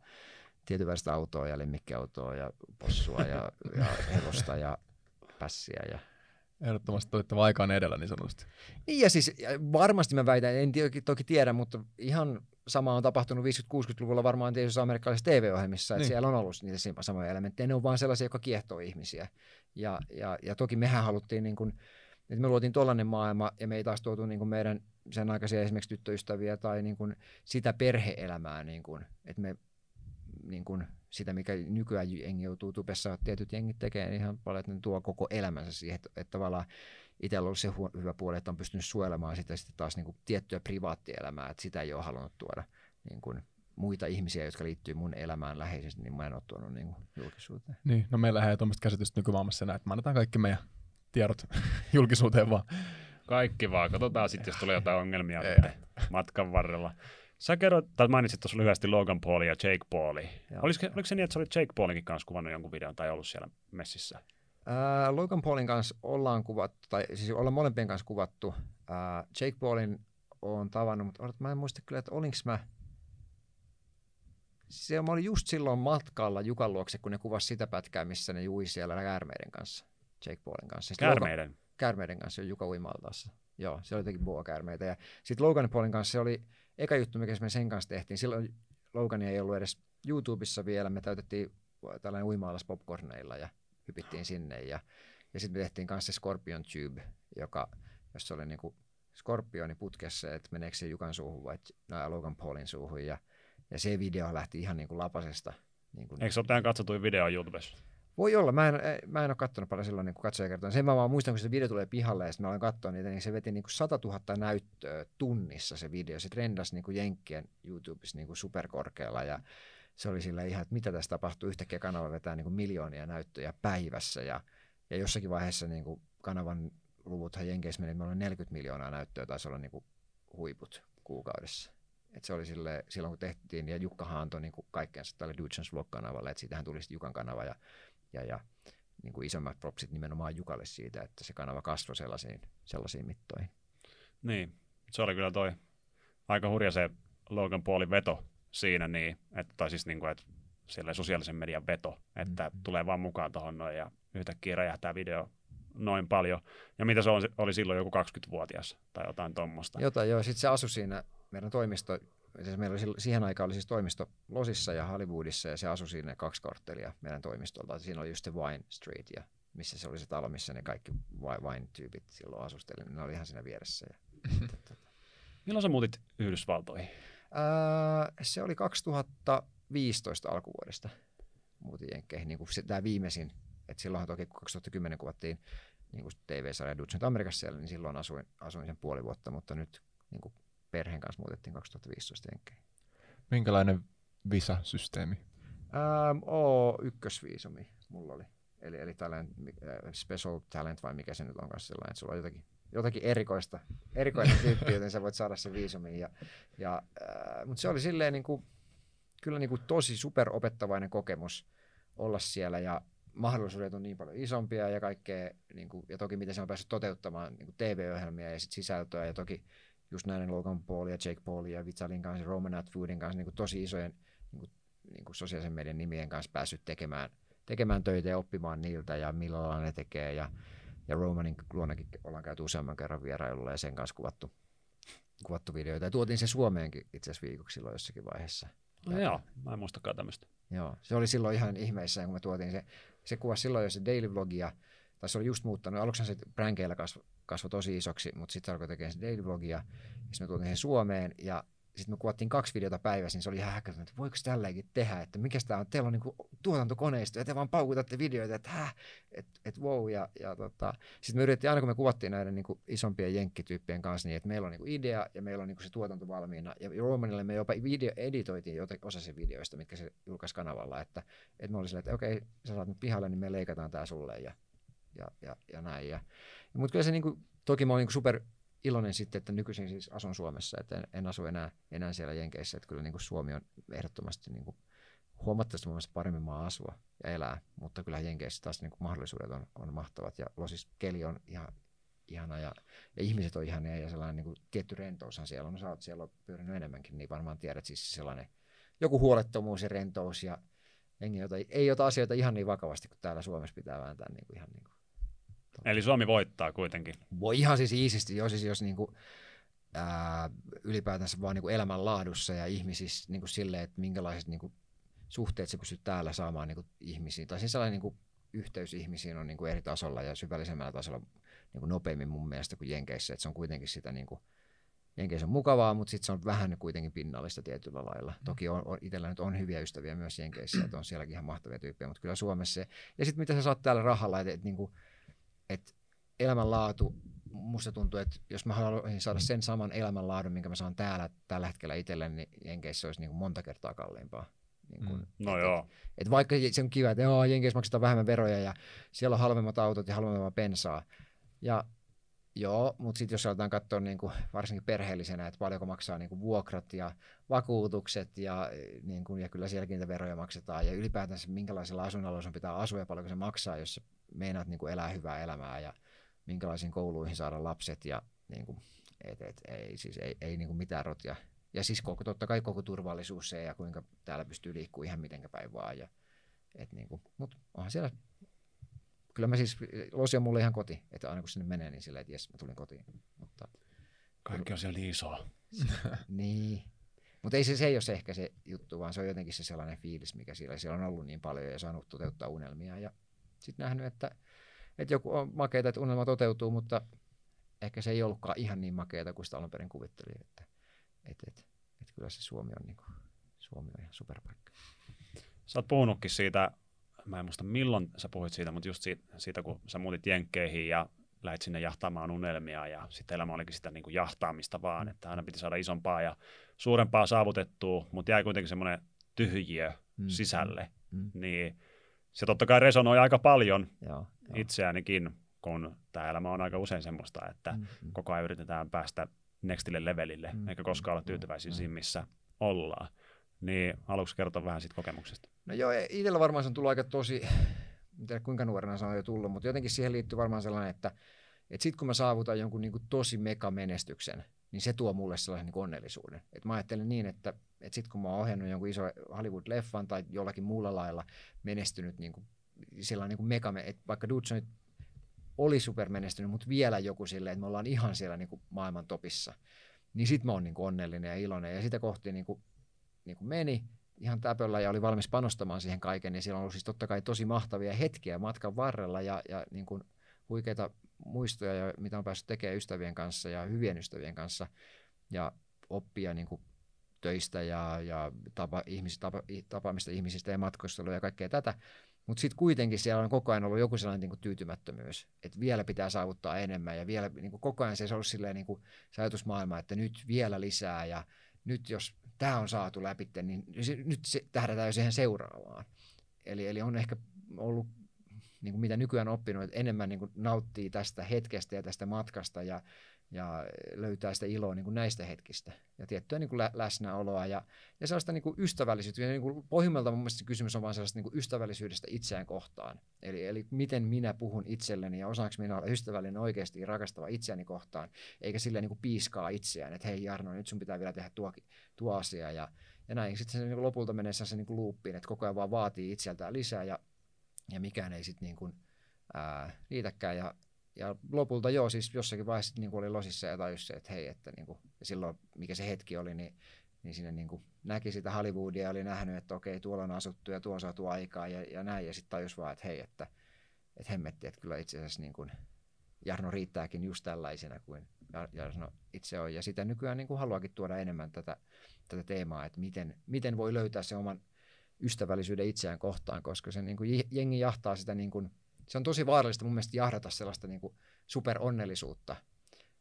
tietynlaista autoa ja lemmikkiautoa ja possua ja, ja hevosta ja pässiä ja Ehdottomasti olitte aikaan edellä niin sanotusti. niin ja siis varmasti mä väitän, en toki, toki tiedä, mutta ihan sama on tapahtunut 50-60-luvulla varmaan tietysti amerikkalaisissa TV-ohjelmissa, että Niin. siellä on ollut niitä samoja elementtejä. Ne on vaan sellaisia, jotka kiehtoo ihmisiä. Ja, ja, ja toki mehän haluttiin, niin kuin, että me luotiin tollainen maailma ja me ei taas tuotu niin kuin meidän sen aikaisia esimerkiksi tyttöystäviä tai niin kuin sitä perheelämää, niin kuin, että me niin kuin sitä, mikä nykyään jengi joutuu tupessa, tietyt jengit tekee niin ihan paljon, että ne tuo koko elämänsä siihen, että, että tavallaan itsellä on ollut se hu- hyvä puoli, että on pystynyt suojelemaan sitä sitten taas niin kuin tiettyä privaattielämää, että sitä ei ole halunnut tuoda niin kuin muita ihmisiä, jotka liittyy mun elämään läheisesti, niin mä en ole tuonut niin kuin julkisuuteen. Niin, no meillä ei tuommoista käsitystä nykymaailmassa enää, että me annetaan kaikki meidän tiedot <laughs> julkisuuteen vaan. Kaikki vaan. Katsotaan sitten, jos tulee jotain ongelmia matkan varrella. Sä kerroit, tai mainitsit tuossa lyhyesti Logan Paulia ja Jake Pauli. Olisiko, oliko se niin, että sä olit Jake Paulinkin kanssa kuvannut jonkun videon tai ollut siellä messissä? Ää, Logan Paulin kanssa ollaan kuvattu, tai siis ollaan molempien kanssa kuvattu. Ää, Jake Paulin on tavannut, mutta odot, mä en muista kyllä, että olinko mä... Se, mä olin just silloin matkalla Jukan luokse, kun ne kuvasi sitä pätkää, missä ne jui siellä käärmeiden kanssa. Jake Paulin kanssa. Sitten Logan- Käärmeiden. käärmeiden kanssa Juka Uimaltaassa. Joo, se oli jotenkin boa-käärmeitä. Ja sitten Logan Paulin kanssa se oli eka juttu, mikä me sen kanssa tehtiin. Silloin Logania ei ollut edes YouTubessa vielä. Me täytettiin tällainen uimaalas popcorneilla ja hypittiin sinne. Ja, ja sitten me tehtiin kanssa se Scorpion Tube, joka, jossa oli niinku skorpioni putkessa, että meneekö se Jukan suuhun vai no, Logan Paulin suuhun. Ja, ja se video lähti ihan niinku lapasesta. Niin kuin Eikö se ole tämän katsotuin video YouTubessa? Voi olla, mä en, eh, mä en ole katsonut paljon silloin niin katsojakertoja. Sen mä vaan muistan, kun se video tulee pihalle ja sitten mä aloin katsoa niitä, niin se veti niin kuin 100 000 näyttöä tunnissa se video. Se trendasi niin kuin Jenkkien YouTubessa niin kuin superkorkealla ja se oli sillä ihan, että mitä tässä tapahtuu. Yhtäkkiä kanava vetää niin kuin miljoonia näyttöjä päivässä ja, ja jossakin vaiheessa niin kuin kanavan luvuthan Jenkeissä meni, meillä oli 40 miljoonaa näyttöä, taisi olla niin kuin huiput kuukaudessa. Et se oli sille, silloin kun tehtiin, ja Jukkahan antoi niin kaikkeensa tälle Dudgens Vlog-kanavalle, että siitähän tuli Jukan kanava, ja ja, ja niin kuin isommat propsit nimenomaan Jukalle siitä, että se kanava kasvoi sellaisiin, sellaisiin mittoihin. Niin, se oli kyllä toi aika hurja se Logan Paulin veto siinä, niin, että, tai siis niin kuin, että siellä sosiaalisen median veto, että Mm-hmm. tulee vaan mukaan tuohon noin ja yhtäkkiä räjähtää video noin paljon. Ja mitä se on, oli silloin joku 20-vuotias tai jotain tuommoista. Jotain joo, sitten se asui siinä meidän toimisto, siis meillä oli siihen aikaan oli siis toimisto Losissa ja Hollywoodissa ja se asui siinä kaksi korttelia meidän toimistolta. Siinä oli just se Wine Street ja missä se oli se talo, missä ne kaikki wi- wine-tyypit silloin asusteli. Ne oli ihan siinä vieressä. Ja, tota, Milloin sä muutit Yhdysvaltoihin? Ää, se oli 2015 alkuvuodesta muutin Jenkkeihin, niin kuin se, tämä viimeisin. Et silloinhan toki kun 2010 kuvattiin niin kuin TV-sarja Nyt Amerikassa siellä, niin silloin asuin, asuin sen puoli vuotta, mutta nyt niin kuin perheen kanssa muutettiin 2015 Jenkkeihin. Minkälainen visasysteemi? Ähm, O1-viisumi mulla oli. Eli, eli tällainen äh, special talent vai mikä se nyt onkaan sellainen, että sulla on jotakin, jotakin erikoista, erikoinen tyyppi, joten sä voit saada sen viisumin. Ja, ja, äh, mutta se oli silleen niin kuin, kyllä niin kuin tosi superopettavainen kokemus olla siellä ja mahdollisuudet on niin paljon isompia ja kaikkea, niin kuin, ja toki miten se on päässyt toteuttamaan niin TV-ohjelmia ja sit sisältöä ja toki just näiden Logan Paul ja Jake Paul ja Vitsalin kanssa, Roman Atwoodin kanssa niin kuin tosi isojen niin kuin, niin kuin sosiaalisen median nimien kanssa päässyt tekemään, tekemään töitä ja oppimaan niiltä ja millä lailla ne tekee ja, ja Romanin luonnakin ollaan käyty useamman kerran vierailulla ja sen kanssa kuvattu, kuvattu videoita ja tuotiin se Suomeenkin itse asiassa viikoksi silloin jossakin vaiheessa. No joo, mä en muistakaan tämmöistä. Joo, se oli silloin ihan ihmeissään, kun me tuotiin se. Se kuvasi silloin jo se daily vlogia, tai se oli just muuttanut. Aluksi se pränkeillä kasvoi kasvo tosi isoksi, mutta sitten alkoi tekemään daily vlogia, ja sitten me tuotiin sen Suomeen, ja sitten me kuvattiin kaksi videota päivässä, niin se oli ihan häkätöntä, että voiko tälläkin tehdä, että mikä tämä on, teillä on niinku tuotantokoneisto, ja te vaan paukutatte videoita, että häh, että et wow, ja, ja tota, sitten me yritettiin aina, kun me kuvattiin näiden niinku isompien jenkkityyppien kanssa, niin että meillä on niinku idea, ja meillä on niinku se tuotanto valmiina, ja Romanille me jopa video editoitiin osa sen videoista, mitkä se julkaisi kanavalla, että, että me oli silleen, että okei, sä saat nyt pihalle, niin me leikataan tää sulle, ja, ja, ja, ja näin, ja, mutta kyllä se niinku, toki mä olin niinku super iloinen sitten, että nykyisin siis asun Suomessa, että en, en asu enää, enää siellä Jenkeissä, että kyllä niin kuin Suomi on ehdottomasti niin kuin huomattavasti mun paremmin maa asua ja elää, mutta kyllä Jenkeissä taas niin kuin mahdollisuudet on, on mahtavat ja losis keli on ihan ihana ja, ja ihmiset on ihania ja sellainen niin kuin tietty rentoushan siellä on. No sä oot siellä pyörinyt enemmänkin, niin varmaan tiedät siis sellainen joku huolettomuus ja rentous ja jengi jota, ei ota asioita ihan niin vakavasti kuin täällä Suomessa pitää vääntää niin kuin ihan niin kuin Eli Suomi voittaa kuitenkin. Voi ihan siis iisisti, jos, siis jos niinku, ää, ylipäätänsä vaan niinku elämänlaadussa ja ihmisissä niinku silleen, että minkälaiset niinku suhteet se pystyy täällä saamaan niinku ihmisiin. Tai siis sellainen niinku yhteys ihmisiin on niinku eri tasolla ja syvällisemmällä tasolla niinku nopeammin mun mielestä kuin Jenkeissä. Et se on kuitenkin sitä niinku, Jenkeissä on mukavaa, mutta sitten se on vähän kuitenkin pinnallista tietyllä lailla. Mm. Toki on, on, itsellä nyt on hyviä ystäviä myös Jenkeissä, että on sielläkin ihan mahtavia tyyppejä, mutta kyllä Suomessa se. Ja sitten mitä sä saat täällä rahalla, että et, niinku, että elämänlaatu, musta tuntuu, että jos mä haluaisin saada sen saman elämänlaadun, minkä mä saan täällä tällä hetkellä itselleni, niin Jenkeissä olisi niin kuin monta kertaa kalliimpaa. Niin kuin, mm. No et, joo. Et, et vaikka se on kiva, että joo, Jenkeissä maksetaan vähemmän veroja ja siellä on halvemmat autot ja halvemmat bensaa. Ja Joo, mutta sitten jos aletaan katsoa niin kuin, varsinkin perheellisenä, että paljonko maksaa niin kuin vuokrat ja vakuutukset ja, niin kuin, ja kyllä sielläkin niitä veroja maksetaan ja ylipäätänsä minkälaisella asuinalueella pitää asua ja paljonko se maksaa, jos meinaat niin kuin elää hyvää elämää ja minkälaisiin kouluihin saada lapset ja niin kuin, et, et, ei, siis ei, ei niin kuin mitään rotia. Ja siis koko, totta kai koko turvallisuus se ja kuinka täällä pystyy liikkumaan ihan mitenkä päin vaan. Ja, et niin kuin, mutta onhan siellä kyllä mä siis, Losi on mulle ihan koti, että aina kun sinne menee, niin silleen, että jes, mä tulin kotiin. Mutta, Kaikki on siellä isoa. <laughs> niin. Mutta ei se, se ei ole se ehkä se juttu, vaan se on jotenkin se sellainen fiilis, mikä siellä, siellä on ollut niin paljon ja saanut toteuttaa unelmia. Ja sitten nähnyt, että, että joku on makeita, että unelma toteutuu, mutta ehkä se ei ollutkaan ihan niin makeita kuin sitä alun perin kuvittelin. Että, että, että, että kyllä se Suomi on, niin kuin, Suomi on ihan superpaikka. Sä oot puhunutkin siitä mä en muista milloin sä puhuit siitä, mutta just siitä, siitä kun sä muutit Jenkkeihin ja lähit sinne jahtaamaan unelmia ja sitten elämä olikin sitä niin kuin jahtaamista vaan, että aina piti saada isompaa ja suurempaa saavutettua, mutta jäi kuitenkin semmoinen tyhjiö mm. sisälle, mm. niin se totta kai resonoi aika paljon joo, joo. itseäänikin, kun tämä elämä on aika usein semmoista, että mm. koko ajan yritetään päästä nextille levelille, mm. eikä koskaan olla tyytyväisiä mm. siinä, missä ollaan. Niin aluksi kertoa vähän siitä kokemuksesta. No joo, itsellä varmaan se on tullut aika tosi, en tiedä kuinka nuorena se on jo tullut, mutta jotenkin siihen liittyy varmaan sellainen, että, että sitten kun mä saavutan jonkun niin kuin tosi mega menestyksen, niin se tuo mulle sellaisen niin onnellisuuden. Et mä ajattelen niin, että, että sitten kun mä oon ohjannut jonkun iso Hollywood-leffan tai jollakin muulla lailla menestynyt niin kuin, sellainen niin kuin mega, että vaikka Dudson oli supermenestynyt, mutta vielä joku silleen, että me ollaan ihan siellä niin kuin maailman topissa, niin sitten mä oon niin kuin onnellinen ja iloinen. Ja sitä kohti niin kuin niin kuin meni ihan täpöllä ja oli valmis panostamaan siihen kaiken, niin siellä on ollut siis totta kai tosi mahtavia hetkiä matkan varrella ja, ja niin kuin huikeita muistoja, ja mitä on päässyt tekemään ystävien kanssa ja hyvien ystävien kanssa. Ja oppia niin kuin töistä ja, ja tapa, ihmis, tapa, tapaamista ihmisistä ja matkustelua ja kaikkea tätä. Mutta sitten kuitenkin siellä on koko ajan ollut joku sellainen niin kuin tyytymättömyys, että vielä pitää saavuttaa enemmän ja vielä niin kuin koko ajan se on ollut silleen niin kuin se ajatusmaailma, että nyt vielä lisää ja nyt jos tämä on saatu läpi, niin se, nyt se, tähdätään jo siihen seuraavaan. Eli, eli on ehkä ollut, niin kuin mitä nykyään oppinut, että enemmän niin kuin nauttii tästä hetkestä ja tästä matkasta ja, ja löytää sitä iloa niin kuin näistä hetkistä ja tiettyä niin kuin lä- läsnäoloa ja, ja sellaista niin kuin ystävällisyyttä. Ja niin kuin pohjimmiltaan mun mielestä kysymys on vain sellaista niin kuin ystävällisyydestä itseään kohtaan. Eli, eli miten minä puhun itselleni ja osaanko minä olla ystävällinen oikeasti rakastava itseäni kohtaan, eikä silleen niin kuin piiskaa itseään, että hei Jarno, nyt sun pitää vielä tehdä tuo, tuo asia ja, ja näin. Sitten se niin kuin lopulta menee se niin loopiin, että koko ajan vaan vaatii itseltään lisää ja, ja mikään ei sitten niin kuin, ää, riitäkään. Ja, ja lopulta joo, siis jossakin vaiheessa niin oli losissa ja tajus se, että hei, että niin kuin, ja silloin mikä se hetki oli, niin, niin sinne niin kuin näki sitä Hollywoodia ja oli nähnyt, että okei, tuolla on asuttu ja tuo on saatu aikaa ja, ja näin. Ja sitten tajus vaan, että hei, että, että hemmetti, että kyllä itse asiassa niin kuin Jarno riittääkin just tällaisena kuin Jarno itse on. Ja sitä nykyään niin kuin haluakin tuoda enemmän tätä, tätä teemaa, että miten, miten voi löytää se oman ystävällisyyden itseään kohtaan, koska se niin kuin jengi jahtaa sitä niin kuin, se on tosi vaarallista mun mielestä jahdata sellaista niin kuin superonnellisuutta,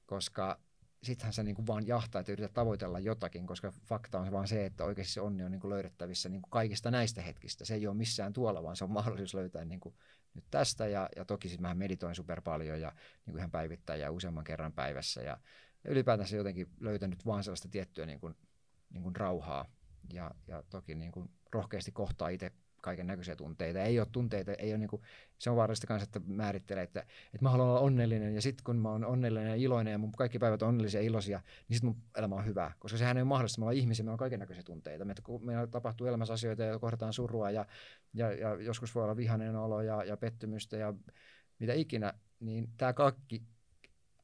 koska sittenhän sä niin kuin vaan jahtaa, että yrität tavoitella jotakin, koska fakta on vaan se, että oikeasti se onni on niin kuin löydettävissä niin kuin kaikista näistä hetkistä. Se ei ole missään tuolla, vaan se on mahdollisuus löytää niin kuin nyt tästä. Ja, ja toki sitten mä meditoin super paljon ja niin kuin ihan päivittäin ja useamman kerran päivässä. Ja, ja ylipäätänsä jotenkin löytänyt vaan sellaista tiettyä niin kuin, niin kuin rauhaa. Ja, ja toki niin kuin rohkeasti kohtaa itse kaiken näköisiä tunteita. Ei ole tunteita, ei ole niinku, se on vaarallista kanssa, että määrittelee, että, että mä haluan olla onnellinen ja sitten kun mä oon onnellinen ja iloinen ja mun kaikki päivät on onnellisia ja iloisia, niin sitten mun elämä on hyvä. Koska sehän ei ole mahdollista, me ollaan ihmisiä, meillä on kaiken näköisiä tunteita. Meillä, meillä tapahtuu elämässä asioita ja kohdataan surua ja, ja, ja joskus voi olla vihainen olo ja, ja pettymystä ja mitä ikinä, niin tämä kaikki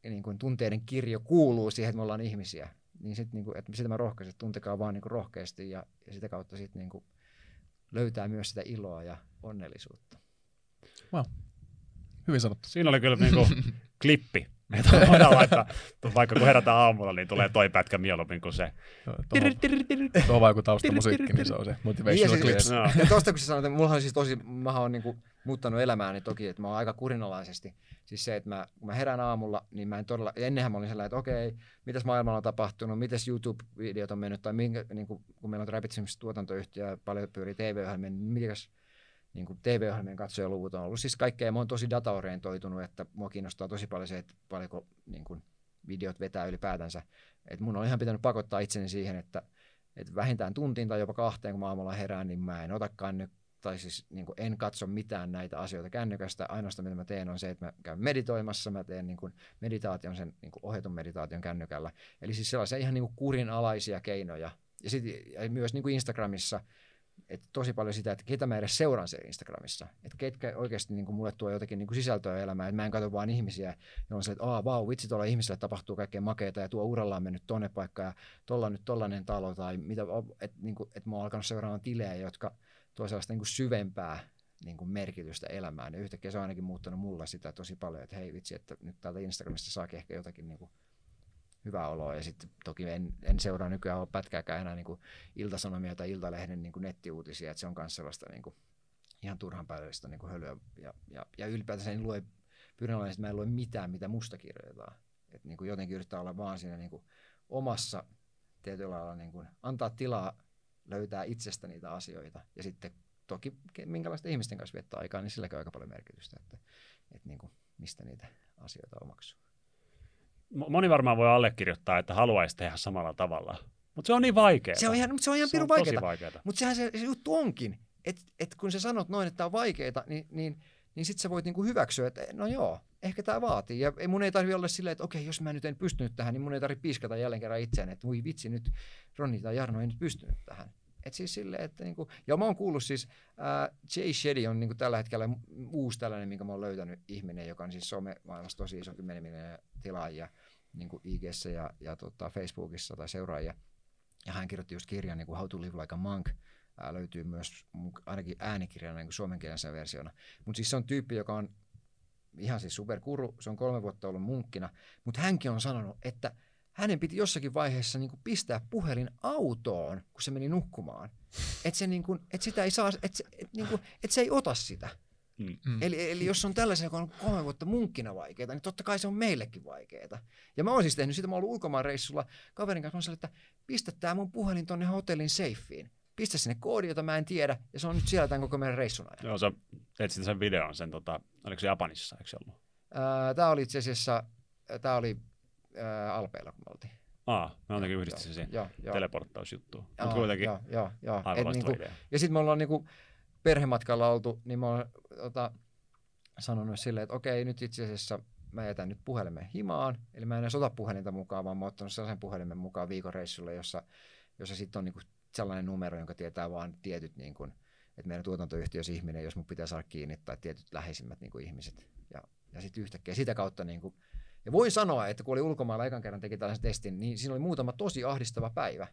niin kuin tunteiden kirjo kuuluu siihen, että me ollaan ihmisiä. Niin sit, niin kuin, että sitä mä rohkaisin, että tuntekaa vaan niin kuin rohkeasti ja, ja sitä kautta sitten niin kuin, löytää myös sitä iloa ja onnellisuutta. Wow. Hyvin sanottu. Siinä oli kyllä niinku <laughs> klippi. Että voidaan laittaa, vaikka kun herätään aamulla, niin tulee toi pätkä mieluummin kuin se. Tuohon, tuohon vaikka taustamusiikki, niin se on se motivational Niin, clips. No. Ja tosta kun sä sanoit, että mulla on siis tosi, mä oon niinku muuttanut elämääni toki, että mä oon aika kurinalaisesti. Siis se, että mä, kun mä herään aamulla, niin mä en todella, ennenhän mä olin sellainen, että okei, mitäs maailmalla on tapahtunut, mitäs YouTube-videot on mennyt, tai minkä, niin kuin, kun meillä on Rapid Sims tuotantoyhtiö ja paljon pyörii TV-ohjelmia, niin mitäs niin kuin TV-ohjelmien katsojaluvut on ollut. Siis kaikkea, mä oon tosi dataorientoitunut, että mua kiinnostaa tosi paljon se, että paljonko niin kuin, videot vetää ylipäätänsä. Et mun on ihan pitänyt pakottaa itseni siihen, että, että vähintään tuntiin tai jopa kahteen, kun aamulla herään, niin mä en ota kanny, tai siis niin kuin en katso mitään näitä asioita kännykästä. Ainoastaan mitä mä teen on se, että mä käyn meditoimassa, mä teen niin kuin meditaation, sen niin kuin ohjatun meditaation kännykällä. Eli siis sellaisia ihan niin kuin kurinalaisia keinoja. Ja, sit, ja myös niin kuin Instagramissa, että tosi paljon sitä, että ketä mä edes seuraan siellä Instagramissa. Että ketkä oikeasti niin kuin mulle tuo jotakin niin kuin sisältöä elämään. Että mä en katso vaan ihmisiä, joilla on se, että aah, vau, vitsi, tuolla ihmisellä tapahtuu kaikkea makeita ja tuo uralla on mennyt tonne paikkaan ja tuolla on nyt tollainen talo tai mitä, että niin kuin, että mä oon alkanut seuraamaan tilejä, jotka tuo sellaista niin kuin syvempää niin kuin merkitystä elämään. Ja yhtäkkiä se on ainakin muuttanut mulla sitä tosi paljon, että hei vitsi, että nyt täältä Instagramista saakin ehkä jotakin niin kuin hyvää oloa. Ja sitten toki en, en seuraa nykyään ole pätkääkään enää niin kuin iltasanomia tai iltalehden niin kuin nettiuutisia, että se on myös sellaista niin kuin ihan turhan päällistä niin kuin hölyä. Ja, ja, ja ylipäätänsä en lue, pyrin olemaan, että mä en lue mitään, mitä musta kirjoitetaan. Että niin kuin jotenkin yrittää olla vaan siinä niin kuin omassa tietyllä lailla niin kuin antaa tilaa löytää itsestä niitä asioita ja sitten toki minkälaisten ihmisten kanssa viettää aikaa, niin silläkin on aika paljon merkitystä, että, että niin kuin, mistä niitä asioita omaksuu. Moni varmaan voi allekirjoittaa, että haluaisi tehdä samalla tavalla. Mutta se on niin vaikeaa. Se on ihan, se on ihan pirun vaikeaa. Mutta sehän se, se juttu onkin, että et kun sä sanot noin, että tämä on vaikeaa, niin, niin, niin sitten sä voit niinku hyväksyä, että no joo, ehkä tämä vaatii. Ja mun ei tarvitse olla silleen, että okei, jos mä nyt en pystynyt tähän, niin mun ei tarvitse piiskata jälleen kerran itseään, että voi vitsi nyt, Ronni tai Jarno ei nyt pystynyt tähän. Et siis silleen, että niinku, ja mä oon kuullut siis, ää, Jay Shetty on niinku tällä hetkellä uusi tällainen, minkä mä oon löytänyt ihminen, joka on siis some-maailmassa tosi iso 10 miljoonaa tilaajia niinku IGssä ja, ja tota Facebookissa tai seuraajia. Ja hän kirjoitti just kirjan niin kuin How to Live Like a Monk, Ää, löytyy myös ainakin äänikirjana niin suomenkielisessä versiona. Mutta siis se on tyyppi, joka on ihan siis superkuru, se on kolme vuotta ollut munkkina, mutta hänkin on sanonut, että hänen piti jossakin vaiheessa niin kuin pistää puhelin autoon, kun se meni nukkumaan. Että se, niin kuin, et sitä ei saa, että se, et, niin kuin, et se ei ota sitä. Mm. Mm. Eli, eli jos on tällaisia, joka on kolme vuotta munkkina vaikeaa, niin totta kai se on meillekin vaikeaa. Ja mä oon siis tehnyt sitä, mä oon ollut ulkomaan reissulla kaverin kanssa, mä sanonut, että pistä tää mun puhelin tonne hotellin safeen. Pistä sinne koodi, jota mä en tiedä, ja se on nyt siellä tämän koko meidän reissun ajan. Joo, sä etsit sen videon, sen tota, oliko se Japanissa, eikö se ollut? Tää oli itse asiassa, tää oli ää, Alpeilla, kun me oltiin. Aa, mä jotenkin yhdistin sen joo. teleporttausjuttuun. Mutta kuitenkin Joo, joo, joo. aivan niinku, idea. ja sitten me ollaan niinku perhematkalla oltu, niin mä oon tota, sanonut silleen, että okei, nyt itse asiassa mä jätän nyt puhelimen himaan, eli mä en edes ota puhelinta mukaan, vaan mä oon ottanut sellaisen puhelimen mukaan viikonreissulle, jossa, jossa sitten on niinku sellainen numero, jonka tietää vaan tietyt, niinku, että meidän tuotantoyhtiössä ihminen, jos mun pitää saada kiinni, tai tietyt läheisimmät niinku ihmiset. Ja, ja sitten yhtäkkiä sitä kautta, niinku, ja voin sanoa, että kun oli ulkomailla ekan kerran teki tällaisen testin, niin siinä oli muutama tosi ahdistava päivä,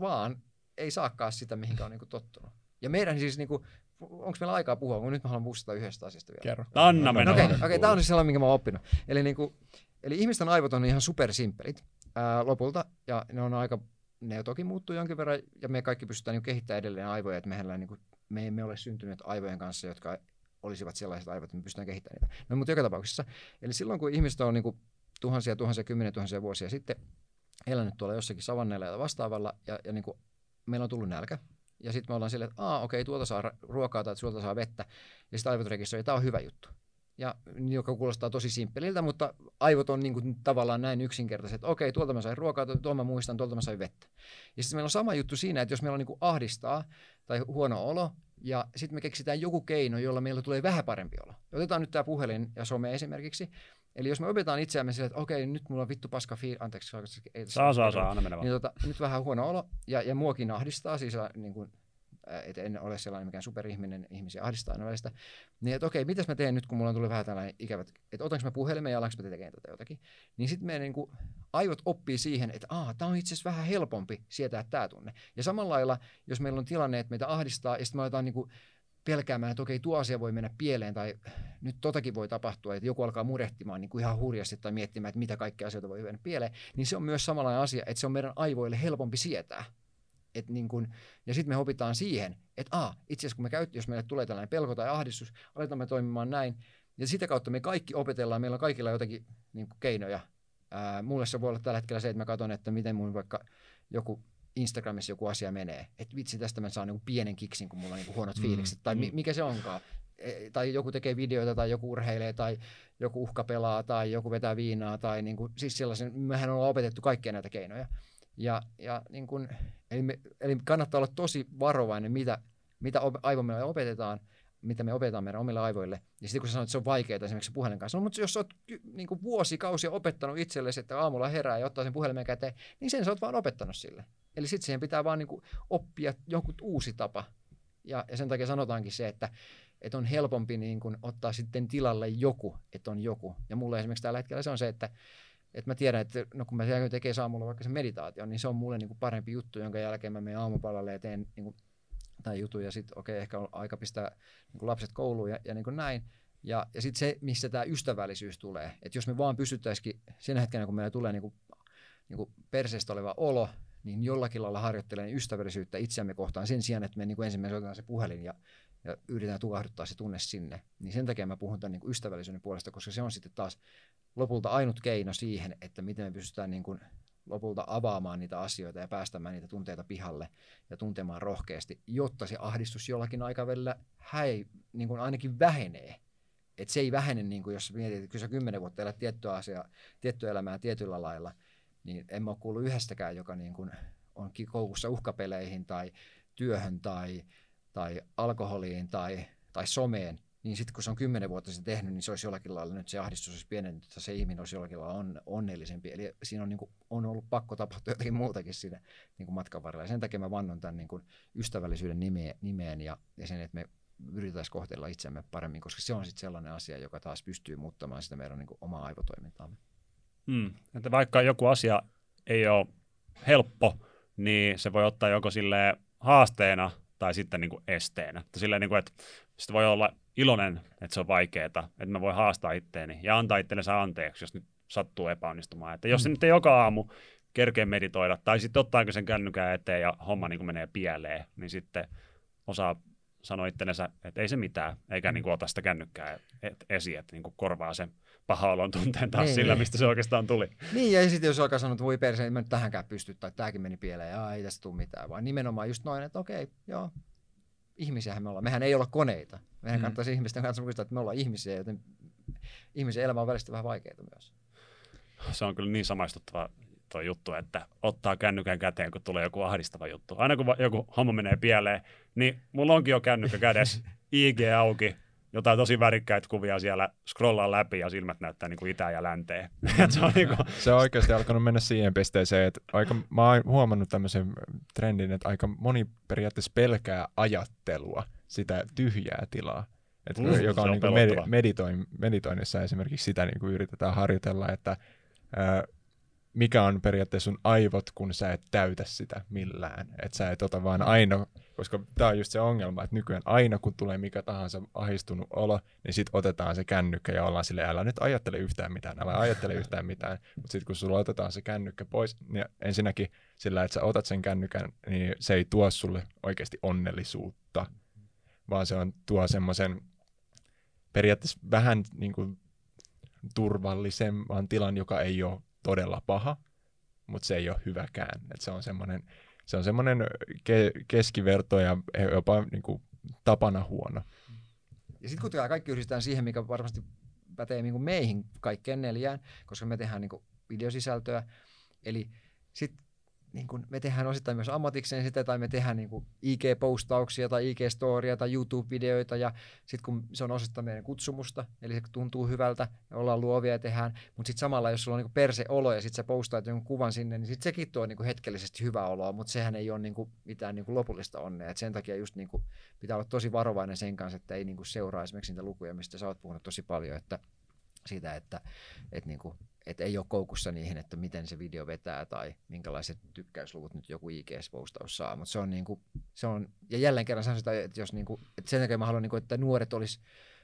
vaan ei saakaan sitä, mihinkä on niinku tottunut. Ja meidän siis, niinku, onko meillä aikaa puhua, kun nyt mä haluan puhustella yhdestä asiasta vielä. Kerro. Anna mennä. Okei, okay, okay, tämä on siis sellainen, minkä mä oon oppinut. Eli, niinku, eli ihmisten aivot on ihan supersimppelit ää, lopulta, ja ne on aika, ne toki muuttuu jonkin verran, ja me kaikki pystytään niinku kehittämään edelleen aivoja, että meillä niinku, me emme ole syntyneet aivojen kanssa, jotka olisivat sellaiset aivot, että me pystytään kehittämään niitä. No mutta joka tapauksessa, eli silloin kun ihmiset on niinku tuhansia, tuhansia, kymmeniä tuhansia vuosia sitten elänyt tuolla jossakin savanneilla ja vastaavalla, ja, ja niinku, meillä on tullut nälkä, ja sitten me ollaan silleen, että aa, okei, tuolta saa ruokaa tai tuolta saa vettä, ja sitten aivot rekisteröi, tämä on hyvä juttu. Ja joka kuulostaa tosi simppeliltä, mutta aivot on niin kuin tavallaan näin yksinkertaiset, että okei, tuolta mä sain ruokaa, tuolta mä muistan, tuolta mä sain vettä. Ja sitten meillä on sama juttu siinä, että jos meillä on niin kuin ahdistaa tai huono olo, ja sitten me keksitään joku keino, jolla meillä tulee vähän parempi olo. Otetaan nyt tämä puhelin ja some esimerkiksi. Eli jos me opetaan itseämme sille, että okei, nyt mulla on vittu paska fiil... Anteeksi, Saa, saa, saa, anna mennä vaan. niin tota, nyt vähän huono olo, ja, ja muakin ahdistaa, siis ä, niin kuin, et en ole sellainen mikään superihminen, ihmisiä ahdistaa aina välistä. Niin, että okei, mitäs mä teen nyt, kun mulla on tullut vähän tällainen ikävät, että otanko mä puhelimen ja alanko mä tekemään tätä jotakin. Niin sitten meidän niin kuin, aivot oppii siihen, että aah, tämä on itse asiassa vähän helpompi sietää tämä tunne. Ja samalla lailla, jos meillä on tilanne, että meitä ahdistaa, ja sitten me aletaan niin kuin, pelkäämään, että okei, tuo asia voi mennä pieleen tai nyt totakin voi tapahtua, että joku alkaa murehtimaan niin kuin ihan hurjasti tai miettimään, että mitä kaikkea asioita voi mennä pieleen, niin se on myös samanlainen asia, että se on meidän aivoille helpompi sietää. Et niin kun, ja sitten me opitaan siihen, että aa, itse asiassa kun me käyt, jos meille tulee tällainen pelko tai ahdistus, aletaan me toimimaan näin, ja sitä kautta me kaikki opetellaan, meillä on kaikilla jotakin niin keinoja. Ää, mulle se voi olla tällä hetkellä se, että mä katson, että miten mun vaikka joku Instagramissa joku asia menee. Että vitsi, tästä mä saan niin pienen kiksin, kun mulla on niin huonot Mm, fiilikset, tai mi- mm. mikä se onkaan. E, tai joku tekee videoita, tai joku urheilee, tai joku uhkapelaa, tai joku vetää viinaa, tai niin kuin, siis sellaisen, mehän ollaan opetettu kaikkia näitä keinoja. Ja, ja niin kuin, eli, me, eli kannattaa olla tosi varovainen, mitä, mitä op- aivomme opetetaan, mitä me opetetaan meidän omille aivoille. Ja sitten kun sä sanoit, että se on vaikeaa esimerkiksi puhelin kanssa, no, mutta jos sä oot niin kuin vuosikausia opettanut itsellesi, että aamulla herää ja ottaa sen puhelimen käteen, niin sen sä oot vaan opettanut sille. Eli sitten siihen pitää vaan niin kuin oppia joku uusi tapa. Ja, ja sen takia sanotaankin se, että, että on helpompi niin kuin ottaa sitten tilalle joku, että on joku. Ja mulle esimerkiksi tällä hetkellä se on se, että, että mä tiedän, että no kun mä tekee aamulla vaikka sen meditaation, niin se on mulle niin kuin parempi juttu, jonka jälkeen mä menen aamupalalle ja teen niin kuin, tai jutun ja sitten okei, okay, ehkä on aika pistää niin kuin lapset kouluun ja, ja niin kuin näin. Ja, ja sitten se, missä tämä ystävällisyys tulee. Että jos me vaan pystyttäisikin siinä hetkenä, kun meillä tulee niin kuin, niin kuin perseestä oleva olo, niin jollakin lailla harjoittelen ystävällisyyttä itseämme kohtaan sen sijaan, että me niin ensimmäisenä otetaan se puhelin ja, ja yritetään tukahduttaa se tunne sinne. Niin sen takia mä puhun tämän niin kuin ystävällisyyden puolesta, koska se on sitten taas lopulta ainut keino siihen, että miten me pystytään niin kuin lopulta avaamaan niitä asioita ja päästämään niitä tunteita pihalle ja tuntemaan rohkeasti, jotta se ahdistus jollakin aikavälillä häi, niin kuin ainakin vähenee. Et se ei vähene, niin kuin jos mietit, että kun sä kymmenen vuotta elät tiettyä asiaa, tiettyä elämää tietyllä lailla, niin en mä ole kuullut yhdestäkään, joka niin kuin on koukussa uhkapeleihin tai työhön tai, tai alkoholiin tai, tai someen, niin sitten kun se on kymmenen vuotta sen tehnyt, niin se olisi jollakin lailla, nyt se ahdistus olisi pienentynyt, että se ihminen olisi jollakin lailla on, onnellisempi. Eli siinä on, niin kuin, on ollut pakko tapahtua jotakin muutakin siinä niin kuin matkan varrella. Ja sen takia mä vannon tämän niin kuin ystävällisyyden nimeen, nimeen ja, ja sen, että me yritetään kohdella itsemme paremmin, koska se on sitten sellainen asia, joka taas pystyy muuttamaan sitä meidän niin kuin, omaa aivotoimintaamme. Mm. Että vaikka joku asia ei ole helppo, niin se voi ottaa joko sille haasteena tai sitten niin kuin esteenä. Että silleen, niin kuin, että sitten voi olla iloinen, että se on vaikeaa, että mä voin haastaa itteeni ja antaa itsellensä anteeksi, jos nyt sattuu epäonnistumaan. Että jos se nyt ei joka aamu kerkeä meditoida, tai sitten ottaako sen kännykän eteen ja homma niin kuin menee pieleen, niin sitten osaa sanoa itsellensä, että ei se mitään, eikä niin kuin ota sitä kännykkää et- esiin, että niin kuin korvaa sen paha olon tunteen taas Niin, sillä, niin. mistä se oikeastaan tuli. Niin, ja sitten jos alkaa sanoa, että voi perse, en mä nyt tähänkään pysty, tai tämäkin meni pieleen, ja ei tästä tule mitään, vaan nimenomaan just noin, että okei, joo, ihmisiähän me ollaan. Mehän ei olla koneita. Meidän Mm. kannattaisi ihmisten kanssa muistaa, että me ollaan ihmisiä, joten ihmisen elämä on välistä vähän vaikeaa myös. se on kyllä niin samaistuttava tuo juttu, että ottaa kännykän käteen, kun tulee joku ahdistava juttu. Aina kun joku homma menee pieleen, niin mulla onkin jo kännykkä kädessä, IG auki, jotain tosi värikkäitä kuvia siellä, scrollaan läpi ja silmät näyttää niin kuin itään ja länteen. <laughs> Se on niin kuin, Se on oikeasti alkanut mennä siihen pisteeseen, että aika, mä oon huomannut tämmöisen trendin, että aika moni periaatteessa pelkää ajattelua, sitä tyhjää tilaa. Et Mm, joka on, on niin meditoin, meditoinnissa esimerkiksi sitä niin kuin yritetään harjoitella, että ää, mikä on periaatteessa sun aivot, kun sä et täytä sitä millään. Että sä et ota vaan aina, koska tämä on just se ongelma, että nykyään aina kun tulee mikä tahansa ahistunut olo, niin sit otetaan se kännykkä ja ollaan sille älä nyt ajattele yhtään mitään, älä ajattele <laughs> yhtään mitään. Mutta sitten kun sulla otetaan se kännykkä pois, niin ensinnäkin sillä, että sä otat sen kännykän, niin se ei tuo sulle oikeasti onnellisuutta, vaan se on tuo semmoisen periaatteessa vähän niin kuin turvallisemman tilan, joka ei ole todella paha, mutta se ei ole hyväkään. Et se on semmoinen, se on semmoinen ke- keskiverto ja jopa niin kuin tapana huono. Ja sitten kun tämä kaikki yhdistetään siihen, mikä varmasti pätee niin kuin meihin kaikkeen neljään, koska me tehdään niin kuin videosisältöä. Eli sitten niin kuin me tehdään osittain myös ammatikseen sitä, tai me tehdään niin IG-postauksia tai IG-storia tai YouTube-videoita, ja sitten kun se on osittain meidän kutsumusta, eli se tuntuu hyvältä, ja ollaan luovia ja tehdään, mutta sitten samalla, jos sulla on niin perseolo ja sitten sä postaat jonkun kuvan sinne, niin sitten sekin tuo niin hetkellisesti hyvää oloa, mutta sehän ei ole niin mitään niin lopullista onnea. Et sen takia just niin pitää olla tosi varovainen sen kanssa, että ei niin kuin seuraa esimerkiksi niitä lukuja, mistä sä oot puhunut tosi paljon, että siitä, että, että, niin kuin, että ei ole koukussa niihin, että miten se video vetää tai minkälaiset tykkäysluvut nyt joku IGS-postaus saa, mutta se on, niin kuin, se on ja jälleen kerran sanon sitä, että, jos niin kuin, että sen takia mä haluan, niin kuin, että nuoret olisi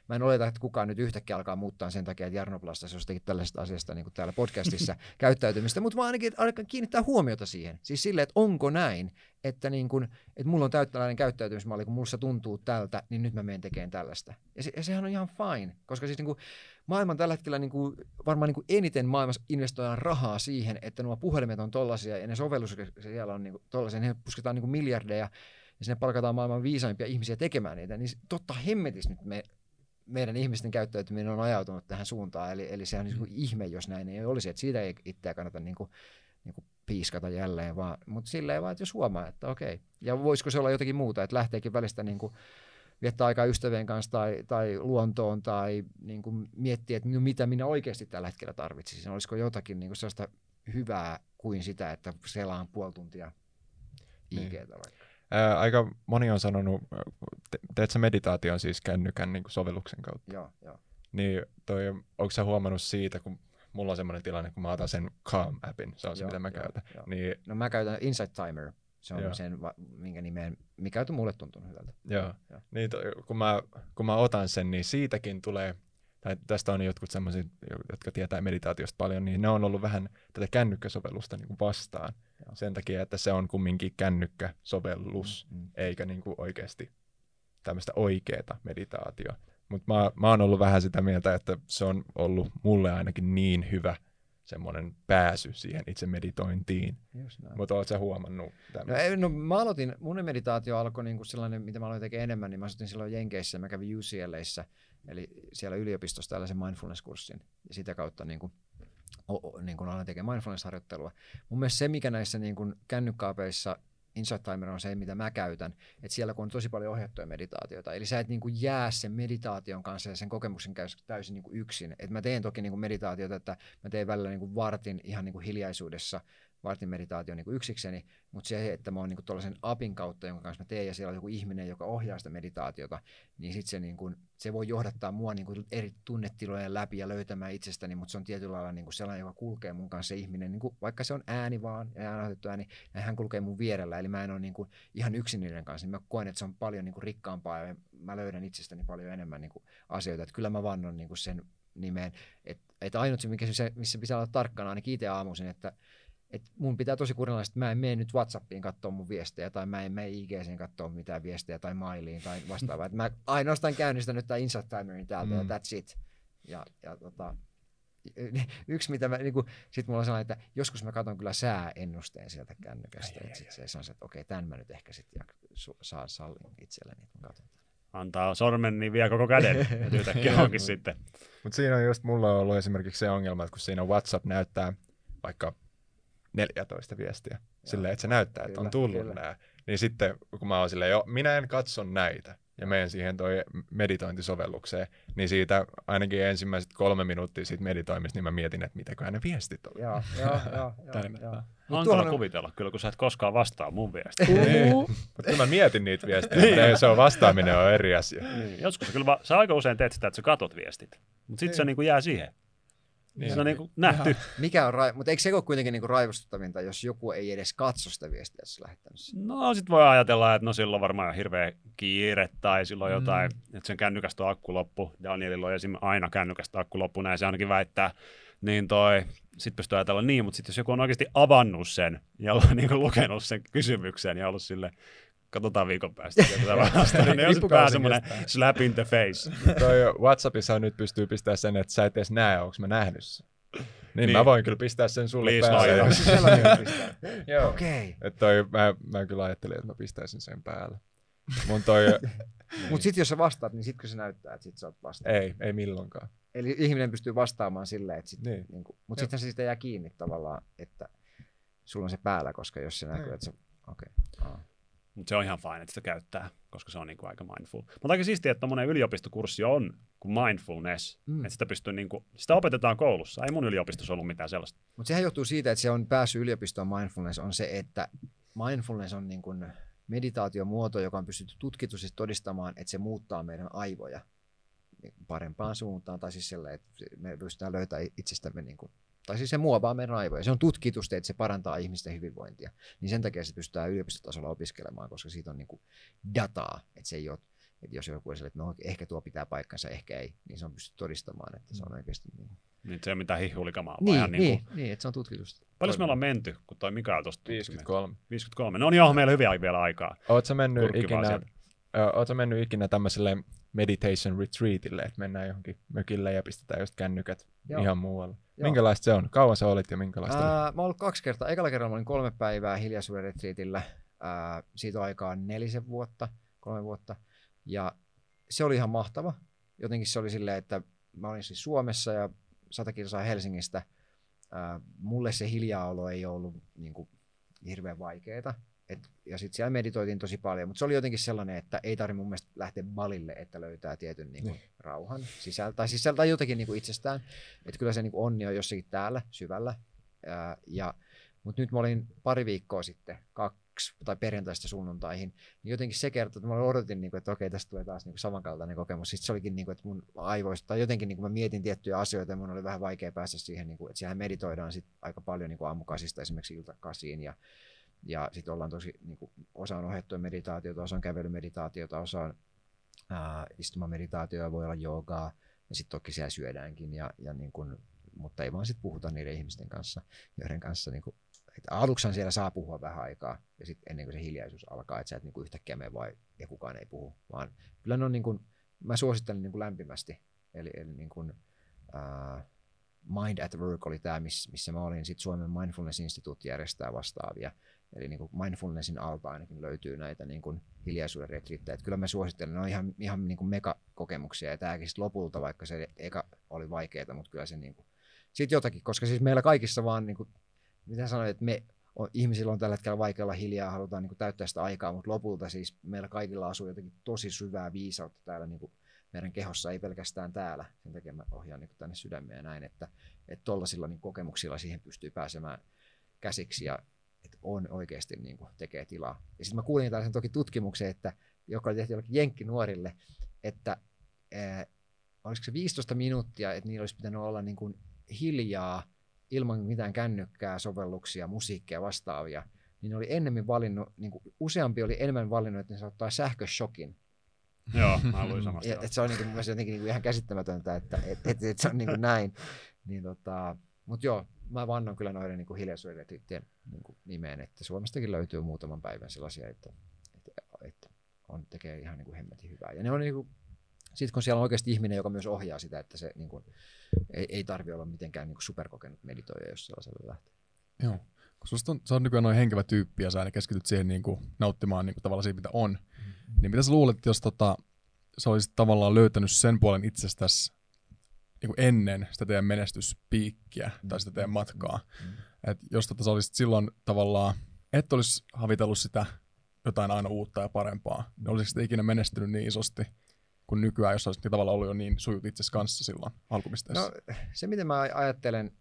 Mä en oleta, että kukaan nyt yhtäkkiä alkaa muuttaa sen takia, että Jarno Plastas jostakin tällaisesta asiasta niin kuin täällä podcastissa <laughs> käyttäytymistä, mutta mä ainakin alkan kiinnittää huomiota siihen. Siis silleen, että onko näin, että, niin kuin, että mulla on täyttäläinen käyttäytymismalli, kun mulla tuntuu tältä, niin nyt mä menen tekemään tällaista. Ja, se, ja sehän on ihan fine, koska siis niin kuin, maailman tällä hetkellä niin kuin, varmaan niin kuin eniten maailmassa investoidaan rahaa siihen, että nuo puhelimet on tollaisia ja ne sovellukset siellä on niin kuin tollaisia, ne pusketaan niin kuin miljardeja ja sinne palkataan maailman viisaimpia ihmisiä tekemään niitä, niin totta hemmetis nyt me meidän ihmisten käyttäytyminen on ajautunut tähän suuntaan, eli, eli se on niin kuin ihme, jos näin ei olisi, että siitä ei itseä kannata niin kuin, niin kuin piiskata jälleen, vaan, mutta silleen vaan, että jos huomaa, että okei, ja voisiko se olla jotakin muuta, että lähteekin välistä niin kuin viettää aikaa ystävien kanssa tai, tai luontoon tai niin kuin miettiä, että mitä minä oikeasti tällä hetkellä tarvitsisin, olisiko jotakin niin kuin sellaista hyvää kuin sitä, että selaan puoli tuntia Niin. IGtä vaikka. Ää, aika moni on sanonut, te, teet sä meditaation siis kännykän niin kuin sovelluksen kautta, Joo, joo. niin toi, onko sä huomannut siitä, kun mulla on semmoinen tilanne, kun mä otan sen Calm-appin, se on se, Joo, mitä mä joo, käytän, joo. niin No mä käytän Insight Timer, se on Joo. sen, minkä nimeen, mikä on mulle tuntunut hyvältä. Joo. Joo. Niin, to, kun, mä, kun mä otan sen, niin siitäkin tulee, tai tästä on jotkut semmoisia, jotka tietää meditaatiosta paljon, niin ne on ollut vähän tätä kännykkäsovellusta niin kuin vastaan. Joo. Sen takia, että se on kumminkin kännykkäsovellus, Mm, mm. eikä niin kuin oikeasti tämmöistä oikeaa meditaatio. Mutta mä, mä oon ollut vähän sitä mieltä, että se on ollut mulle ainakin niin hyvä semmoinen pääsy siihen itse meditointiin. Mutta oot sä huomannut tämän? No, ei, no mä aloitin, mun meditaatio alkoi niin kuin sellainen, mitä mä aloin tekemään enemmän, niin mä asutin silloin Jenkeissä, mä kävin UCLAissa, eli siellä yliopistossa tällaisen mindfulness-kurssin, ja sitä kautta niin kuin, o, o, niin kuin aloin tekemään mindfulness-harjoittelua. Mun mielestä se, mikä näissä niin kuin kännykkäapeissa Insight Timer on se, mitä mä käytän, että siellä kun on tosi paljon ohjattuja meditaatioita, eli sä et niin kuin jää sen meditaation kanssa ja sen kokemuksen kanssa täysin niin kuin yksin. Et mä teen toki niin kuin meditaatiota, että mä teen välillä niin kuin vartin ihan niin kuin hiljaisuudessa, vartin meditaatio niin kuin yksikseni, mutta se, että mä oon niin tuollaisen apin kautta, jonka kanssa mä teen, ja siellä on joku ihminen, joka ohjaa sitä meditaatiota, niin sit se, niin kuin, se voi johdattaa mua niin kuin eri tunnetilojen läpi ja löytämään itsestäni, mutta se on tietyllä lailla niin kuin sellainen, joka kulkee mun kanssa se ihminen, niin kuin, vaikka se on ääni vaan ja äänitetty ääni, ja hän kulkee mun vierellä, eli mä en ole niin kuin ihan yksin niiden kanssa, niin mä koen, että se on paljon niin kuin rikkaampaa, ja mä löydän itsestäni paljon enemmän niin kuin asioita, että kyllä mä vannon niin kuin sen nimeen, että, että ainut se, se, missä pitää olla tarkkana, ainakin itse aamuisin, että et mun pitää tosi kurinalaisesti, että mä en mene nyt Whatsappiin katsoa mun viestejä tai mä en mene IGCin katsoa mitään viestejä tai mailiin tai vastaavaa. että mä ainoastaan käynnistän nyt tämän Insight Timerin täältä mm. ja that's it. Ja, ja tota, yksi mitä mä, niinku, sit mulla on sellainen, että joskus mä katson kyllä sääennusteen sieltä kännykästä. Ai, että sit se, on se, että okei, tämän mä nyt ehkä sitten su- saan sallin itselleni, että mä katson. antaa sormen, niin vie koko käden. <laughs> Ja yhtäkkiä onkin sitten. Mutta siinä on just mulla on ollut esimerkiksi se ongelma, että kun siinä WhatsApp näyttää vaikka 14 viestiä, silleen, että se näyttää, että on tullut kyllä. nämä, niin sitten kun mä oon silleen, jo, minä en katso näitä, ja menen siihen toi meditointisovellukseen, niin siitä ainakin ensimmäiset kolme minuuttia siitä meditoimista, niin mä mietin, että mitäköhän ne viestit on. Joo, joo, joo, joo, <laughs> Tänne. joo. Hankala tuohon on- kuvitella kyllä, kun sä et koskaan vastaa mun viestiin. Niin. Mutta kyllä mä mietin niitä viestejä, mutta se on vastaaminen on eri asia. Niin, Joskus kyllä, va- sä aika usein teet sitä, että sä katot viestit. Mutta sitten se Niin. niinku jää siihen. Niin. Se on niinku nähty. Mikä on ra- mutta eikö se ole kuitenkin niinku raivostuttavinta, jos joku ei edes katso sitä viestiä, jos sä lähettänyt sen? No sit voi ajatella, että no silloin varmaan hirveä kiire tai silloin jotain, mm. että sen kännykästä on akku loppu. Danielilla on esim. aina kännykästä akku loppu, näin se ainakin väittää. Niin toi, sit pystyy ajatella niin, mutta sitten jos joku on oikeasti avannut sen ja on <laughs> niinku lukenut sen kysymyksen ja ollut sille, katsotaan viikon päästä, niin on sitten vähän semmoinen slap in the face. Toi WhatsAppissa nyt pystyy pistämään sen, että sä et edes näe, onko mä nähnyt sen. Niin, Niin. niin, mä voin kyllä pistää sen sulle Please päälle. <laughs> Joo. Okei. Että toi, mä, mä kyllä ajattelin, että mä pistäisin sen päälle. Mun toi, <laughs> Mutta sitten jos sä vastaat, niin sitten kun se näyttää, että sit sä oot vastannut. ei, ei milloinkaan. Eli ihminen pystyy vastaamaan silleen, että sit, niin. Niin. Niin Joo. sitten se sitä jää kiinni tavallaan, että sulla on se päällä, koska jos se näkyy, Niin. että se, okei. Okay. Mutta se on ihan fine, että sitä käyttää, koska se on niinku aika mindful. Mutta aika siistiä, että tommonen yliopistokurssi on kuin mindfulness. Mm. Että sitä, pystyy niinku, sitä opetetaan koulussa. Ei mun yliopistossa ollut mitään sellaista. Mutta sehän johtuu siitä, että se on päässyt yliopistoon mindfulness, on se, että mindfulness on niin kuin meditaatiomuoto, joka on pystytty tutkitusti todistamaan, että se muuttaa meidän aivoja niin kuin parempaan suuntaan, tai siis sellainen, että me pystytään löytämään itsestämme, niin kuin, tai siis se muovaa meidän aivoja. Se on tutkitusti, että se parantaa ihmisten hyvinvointia. Niin sen takia se pystytään yliopistotasolla opiskelemaan, koska siitä on niin kuin dataa, että se ei ole että jos joku on että no, ehkä tuo pitää paikkansa, ehkä ei, niin se on pystytty todistamaan, että se on oikeasti niin kuin... Niin se ei ole mitään hihulikamaa, vaan Niin, ihan niin, niinku, niin, että se on tutkitusti. Paljon me ollaan menty, kun toi Mikael tuosta 53. 53. No niin, joo, meillä on hyvin vielä aikaa. Oot sä mennyt ikinä, sieltä. ö, oot sä mennyt ikinä tämmöiselle meditation retreatille, että mennään johonkin mökille ja pistetään just kännykät Joo. Ihan muualle. Joo. Minkälaista se on? Kauan sä olit ja minkälaista oli? Ää, mä oon ollut kaksi kertaa. Ekalla kerralla mä olin kolme päivää hiljaisuuden retriitillä. Ää, siitä on aikaa nelisen vuotta, kolme vuotta. Ja se oli ihan mahtava. Jotenkin se oli silleen, että mä olin siis Suomessa ja sata kilsaa Helsingistä. Ää, mulle se hiljaolo ei ollut niin kuin, hirveän vaikeeta. Et, ja sitten siellä meditoitiin tosi paljon, mutta se oli jotenkin sellainen, että ei tarvitse mun mielestä lähteä balille, että löytää tietyn niin kuin, Niin. rauhan sisältä, tai sisältä jotenkin niin kuin itsestään. Että kyllä se niin kuin onni on jossakin täällä syvällä. Ää, ja, mutta nyt mä olin pari viikkoa sitten, kaksi tai perjantaista sunnuntaihin, niin jotenkin se kertoo, että mä odotin, niin kuin, että okei, tästä tulee taas niin kuin samankaltainen kokemus. Sitten se olikin, niin kuin, että mun aivoista, tai jotenkin niin kuin mä mietin tiettyjä asioita, ja mun oli vähän vaikea päästä siihen, niin kuin, että siellä meditoidaan sit aika paljon niin kuin aamukasista esimerkiksi iltakasiin, ja, ja sitten ollaan tosi, niin kuin, osa on ohjattua meditaatiota, osa on kävelymeditaatiota, osa on ää, istumameditaatio, voi olla joogaa, ja sitten toki siellä syödäänkin, ja, ja niin kuin, mutta ei vaan sitten puhuta niiden ihmisten kanssa, joiden kanssa niin kuin, että aluksihan siellä saa puhua vähän aikaa, ja sitten ennen kuin se hiljaisuus alkaa, että sä et niin kuin yhtäkkiä mene vai ja kukaan ei puhu, vaan kyllä ne on niin kuin, mä suosittelen niin kuin lämpimästi, eli, eli niin kuin, Mind at Work oli tämä, miss, missä mä olin, sitten Suomen Mindfulness Instituutti järjestää vastaavia, eli niin kuin mindfulnessin alta ainakin löytyy näitä niin kuin hiljaisuuden retriittejä, että kyllä mä suosittelen, ne on ihan, ihan niin kuin megakokemuksia, ja tämäkin sitten lopulta, vaikka se eka oli vaikeaa, mutta kyllä se niin kuin, sitten jotakin, koska siis meillä kaikissa vaan, niin kuin, mitä sanoin, että me on, ihmisillä on tällä hetkellä vaikea olla hiljaa, halutaan niin kuin, täyttää sitä aikaa, mutta lopulta siis meillä kaikilla asuu jotenkin tosi syvää viisautta täällä niin kuin, meidän kehossa, ei pelkästään täällä. Sen takia mä ohjaan niin kuin, tänne sydämeen ja näin, että että tuollaisilla niin kokemuksilla siihen pystyy pääsemään käsiksi. Ja että on oikeasti niin kuin, tekee tilaa. Ja sitten mä kuulin tällaisen toki tutkimuksen, että, joka oli tehty jollekin jenkkinuorille, että ää, olisiko se 15 minuuttia, että niillä olisi pitänyt olla niin kuin, hiljaa ilman mitään kännykkää, sovelluksia, musiikkia vastaavia, niin ne oli ennemmin valinnut, niin kuin useampi oli enemmän valinnut, että ne saa ottaa sähköshokin. Joo, mä luin samasta. <laughs> Joo. et se on niin kuin, jotenkin niin kuin ihan käsittämätöntä, että et, et, et se on niin kuin näin. Niin tota, Mutta joo, mä vannon kyllä noiden niin hiljaisuuden retreattien niin kuin nimeen, että Suomestakin löytyy muutaman päivän sellaisia, että, että, että on, tekee ihan niin kuin hemmetin hyvää. Ja ne on niin kuin, sitten kun siellä on oikeasti ihminen, joka myös ohjaa sitä, että se niin kuin, ei, ei tarvi olla mitenkään niin kuin superkokenut meditoija, jos sellaiselle lähtee. Joo. Kun susta on, sä on nykyään noin henkevä tyyppi ja sä aina keskityt siihen niin kuin, nauttimaan niin kuin, tavallaan siitä, mitä on. Mm-hmm. Niin mitä sä luulet, jos tota, sä olisit tavallaan löytänyt sen puolen itsestäsi niin kuin ennen sitä teidän menestyspiikkiä tai sitä teidän matkaa. Mm. Et jos tota, sä olisit silloin tavallaan, et olisi havitellut sitä jotain aina uutta ja parempaa, niin olisiko sitä ikinä menestynyt niin isosti kuin nykyään, jos olisit niin tavallaan ollut jo niin sujut itse kanssa silloin alkupisteessä? No, se, miten mä ajattelen,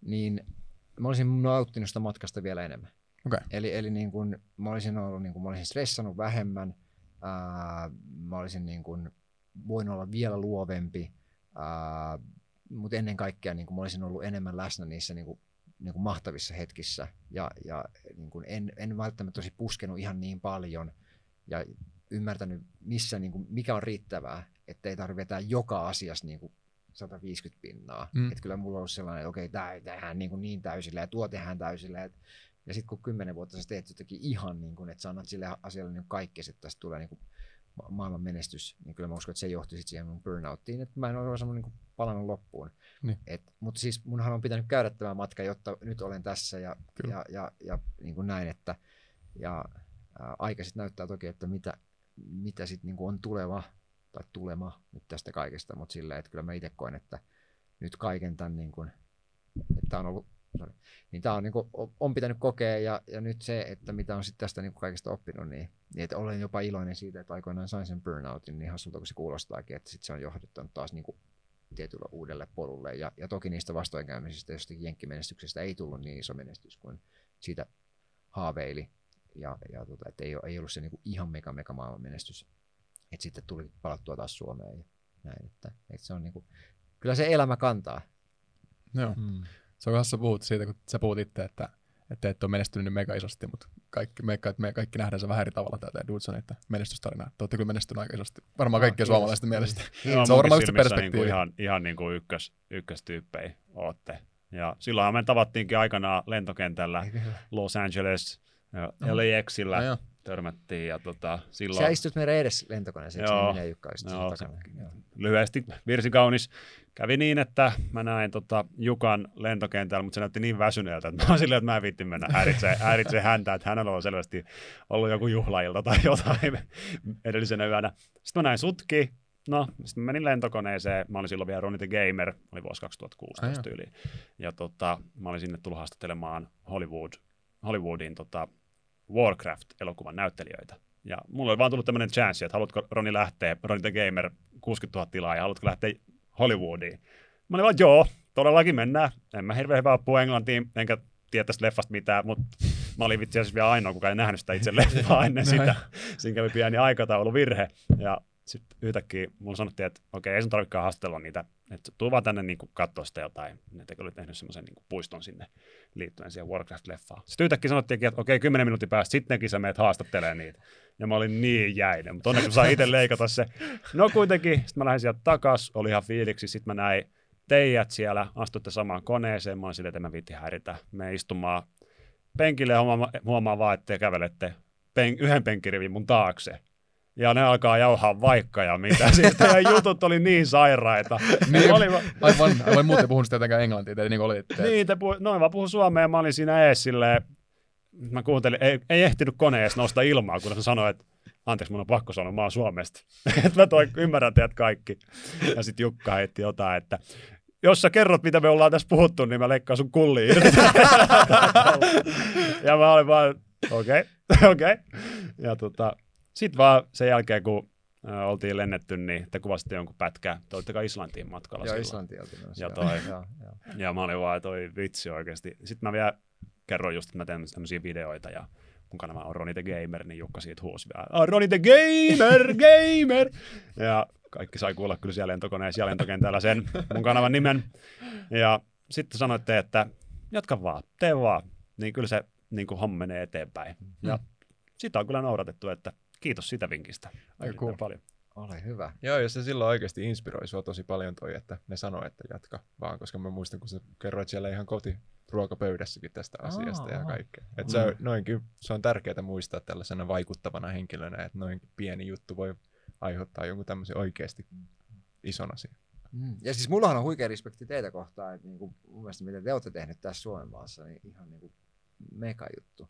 niin mä olisin nauttinut sitä matkasta vielä enemmän. Okei. Eli, eli niin kun, mä olisin ollut, niin kun, mä olisin stressannut vähemmän, ää, mä olisin niin kun, voinut olla vielä luovempi, ää, mutta ennen kaikkea niin kun, mä olisin ollut enemmän läsnä niissä niin kun, niin kuin mahtavissa hetkissä ja, ja niin kuin en, en välttämättä tosi puskenut ihan niin paljon ja ymmärtänyt, missä, niin kuin, mikä on riittävää, että ei tarvitse vetää joka asiassa niin kuin 150 pinnaa. Mm. Että kyllä mulla on ollut sellainen, että okei, tämä tehdään niin, kuin niin täysillä ja tuo tehdään täysillä. Et, ja sitten kun kymmenen vuotta sä teet jotakin ihan niin kuin, että sä annat sille asialle niin kaikki, että tästä tulee niin kuin maailman menestys, niin kyllä mä uskon, että se johti sitten siihen mun burnouttiin, että mä en ole semmoinen niin palannut loppuun. Niin. Et, mutta siis munhan on pitänyt käydä tämä matka, jotta nyt olen tässä ja, Kyllä. ja, ja, ja niin kuin näin, että ja ää, aika sitten näyttää toki, että mitä, mitä sitten niin on tuleva tai tulema nyt tästä kaikesta, mutta silleen, että kyllä mä itse koen, että nyt kaiken tämän, niin kuin, että on ollut, sorry, niin tämä on, niin kuin, on pitänyt kokea ja, ja nyt se, että mitä on sitten tästä niin kuin kaikesta oppinut, niin, niin että olen jopa iloinen siitä, että aikoinaan sain sen burnoutin, niin hassulta kun se kuulostaakin, että sitten se on johdettanut taas niin kuin tietyllä uudelle polulle. Ja, ja toki niistä vastoinkäymisistä jostakin jenkkimenestyksestä ei tullut niin iso menestys kuin siitä haaveili. Ja, ja tota, että ei, ole- ei ollut se niinku ihan mega mega maailman menestys. Että sitten tuli palattua taas Suomeen ja näin. Että, että se on niinku, kyllä se elämä kantaa. Joo. Mm. Se on kanssa puhut siitä, kun sä puhut itse, että, että et ole menestynyt niin mega isosti, mutta kaikki, me, me kaikki nähdään se vähän eri tavalla tätä Dudson, että menestystarina. Te olette kyllä menestynyt aika isosti. Varmaan Ah, kaikkien suomalaisten mielestä. Joo, Se on varmaan yksi silmissä perspektiivi. Niin kuin ihan, ihan niin kuin ykkös, ykköstyyppejä ootte. Ja silloinhan me tavattiinkin aikanaan lentokentällä Los Angeles. LAXillä No joo. Törmättiin ja tota, Sä silloin istut meidän edes lentokoneeseen, eikö Joo. se minä ja Jukka Joo, se-. Joo. lyhyesti virsi kaunis. Kävi niin, että mä näin tota Jukan lentokentällä, mutta se näytti niin väsyneeltä, että mä oon silleen, että mä en viitti mennä häiritsee, häiritsee häntä, että hänellä on selvästi ollut joku juhlailta tai jotain <laughs> edellisenä yönä. Sitten mä näin sutki, no sitten mä menin lentokoneeseen, mä olin silloin vielä Ronnie the Gamer, oli vuosi 2016 Ai joo. tyyli. Ja tota, mä olin sinne tullut haastattelemaan Hollywood, Hollywoodin tota, Warcraft-elokuvan näyttelijöitä. Ja mulla oli vaan tullut tämmöinen chanssi, että haluatko Roni lähteä, Roni the Gamer, 60 000 tilaa, ja haluatko lähteä Hollywoodiin? Mä olin vaan, joo, todellakin mennään. En mä hirveän hyvää puhua englantiin, enkä tiedä tästä leffasta mitään, mutta mä olin itse asiassa vielä ainoa, kuka ei nähnyt sitä itse leffaa <laughs> ennen sitä. Siinä kävi pieni aikatauluvirhe. Ja sitten yhtäkkiä mulla sanottiin, että okei, ei sun tarvitsekaan haastatella niitä, että tuu vaan tänne niin katsoa sitä jotain. Ne oli tehnyt semmoisen niin puiston sinne liittyen siihen Warcraft-leffaan. Sitten yhtäkkiä sanottiin, että okei, kymmenen minuutin päästä sittenkin sä meet haastattelemaan niitä. Ja mä olin niin jäinen, mutta onneksi mä sain itse leikata se. No kuitenkin, sitten mä lähdin sieltä takas, oli ihan fiiliksi, sitten mä näin teijät siellä, astutte samaan koneeseen, mä olin silleen, että mä viitti häiritä. Me istumaan penkille ja huomaa, huomaa vaan, että te kävelette pen, yhden penkkirivin mun taakse. Ja ne alkaa jauhaa vaikka ja mitä. <laughs> Siis teidän jutut oli niin sairaita. Niin, oli, va- aivan, aivan muuten puhunut sitä jotenkään englantia, te niin olitte. niin, te puhu, noin vaan puhu suomea, mä olin siinä ees silleen, mä kuuntelin, ei, ei ehtinyt kone edes nousta ilmaa, kun se sanoi, että anteeksi, mun on pakko sanoa, mä oon Suomesta. <laughs> että mä toi, ymmärrän teidät kaikki. Ja sitten Jukka heitti jotain, että jos sä kerrot, mitä me ollaan tässä puhuttu, niin mä leikkaan sun kulliin <laughs> ja mä olin vaan, okei, okay, okei. Okay. Ja tota, sitten vaan sen jälkeen, kun oltiin lennetty, niin te kuvasitte jonkun pätkää. Te olitte kai Islantiin matkalla Joo, silloin. Islanti oltiin menossa, Ja toi. <laughs> Joo, joo. Ja mä olin vaan, toi vitsi oikeasti. Sitten mä vielä kerroin just, että mä teen tämmöisiä videoita ja mun kanava on Roni the Gamer, niin Jukka siitä huusi vielä, ah, Roni the Gamer, <laughs> Gamer! Ja kaikki sai kuulla kyllä siellä lentokoneessa ja lentokentällä sen mun kanavan nimen. Ja sitten sanoitte, että jatka vaan, tee vaan. Niin kyllä se niin kuin homma menee eteenpäin. Ja sitä on kyllä noudatettu, että kiitos sitä vinkistä. Cool. paljon. Ole hyvä. Joo, ja se silloin oikeasti inspiroi sua tosi paljon toi, että ne sanoi, että jatka vaan, koska mä muistan, kun sä kerroit siellä ihan koti ruokapöydässäkin tästä asiasta ja Aa. kaikkea. Et se, on, noinkin, se on tärkeää muistaa tällaisena vaikuttavana henkilönä, että noin pieni juttu voi aiheuttaa jonkun tämmöisen oikeasti ison asian. Mm. Ja siis mullahan on huikea respekti teitä kohtaan, että niinku, mun mielestä mitä te olette tehnyt tässä Suomen maassa, niin ihan niinku mega juttu.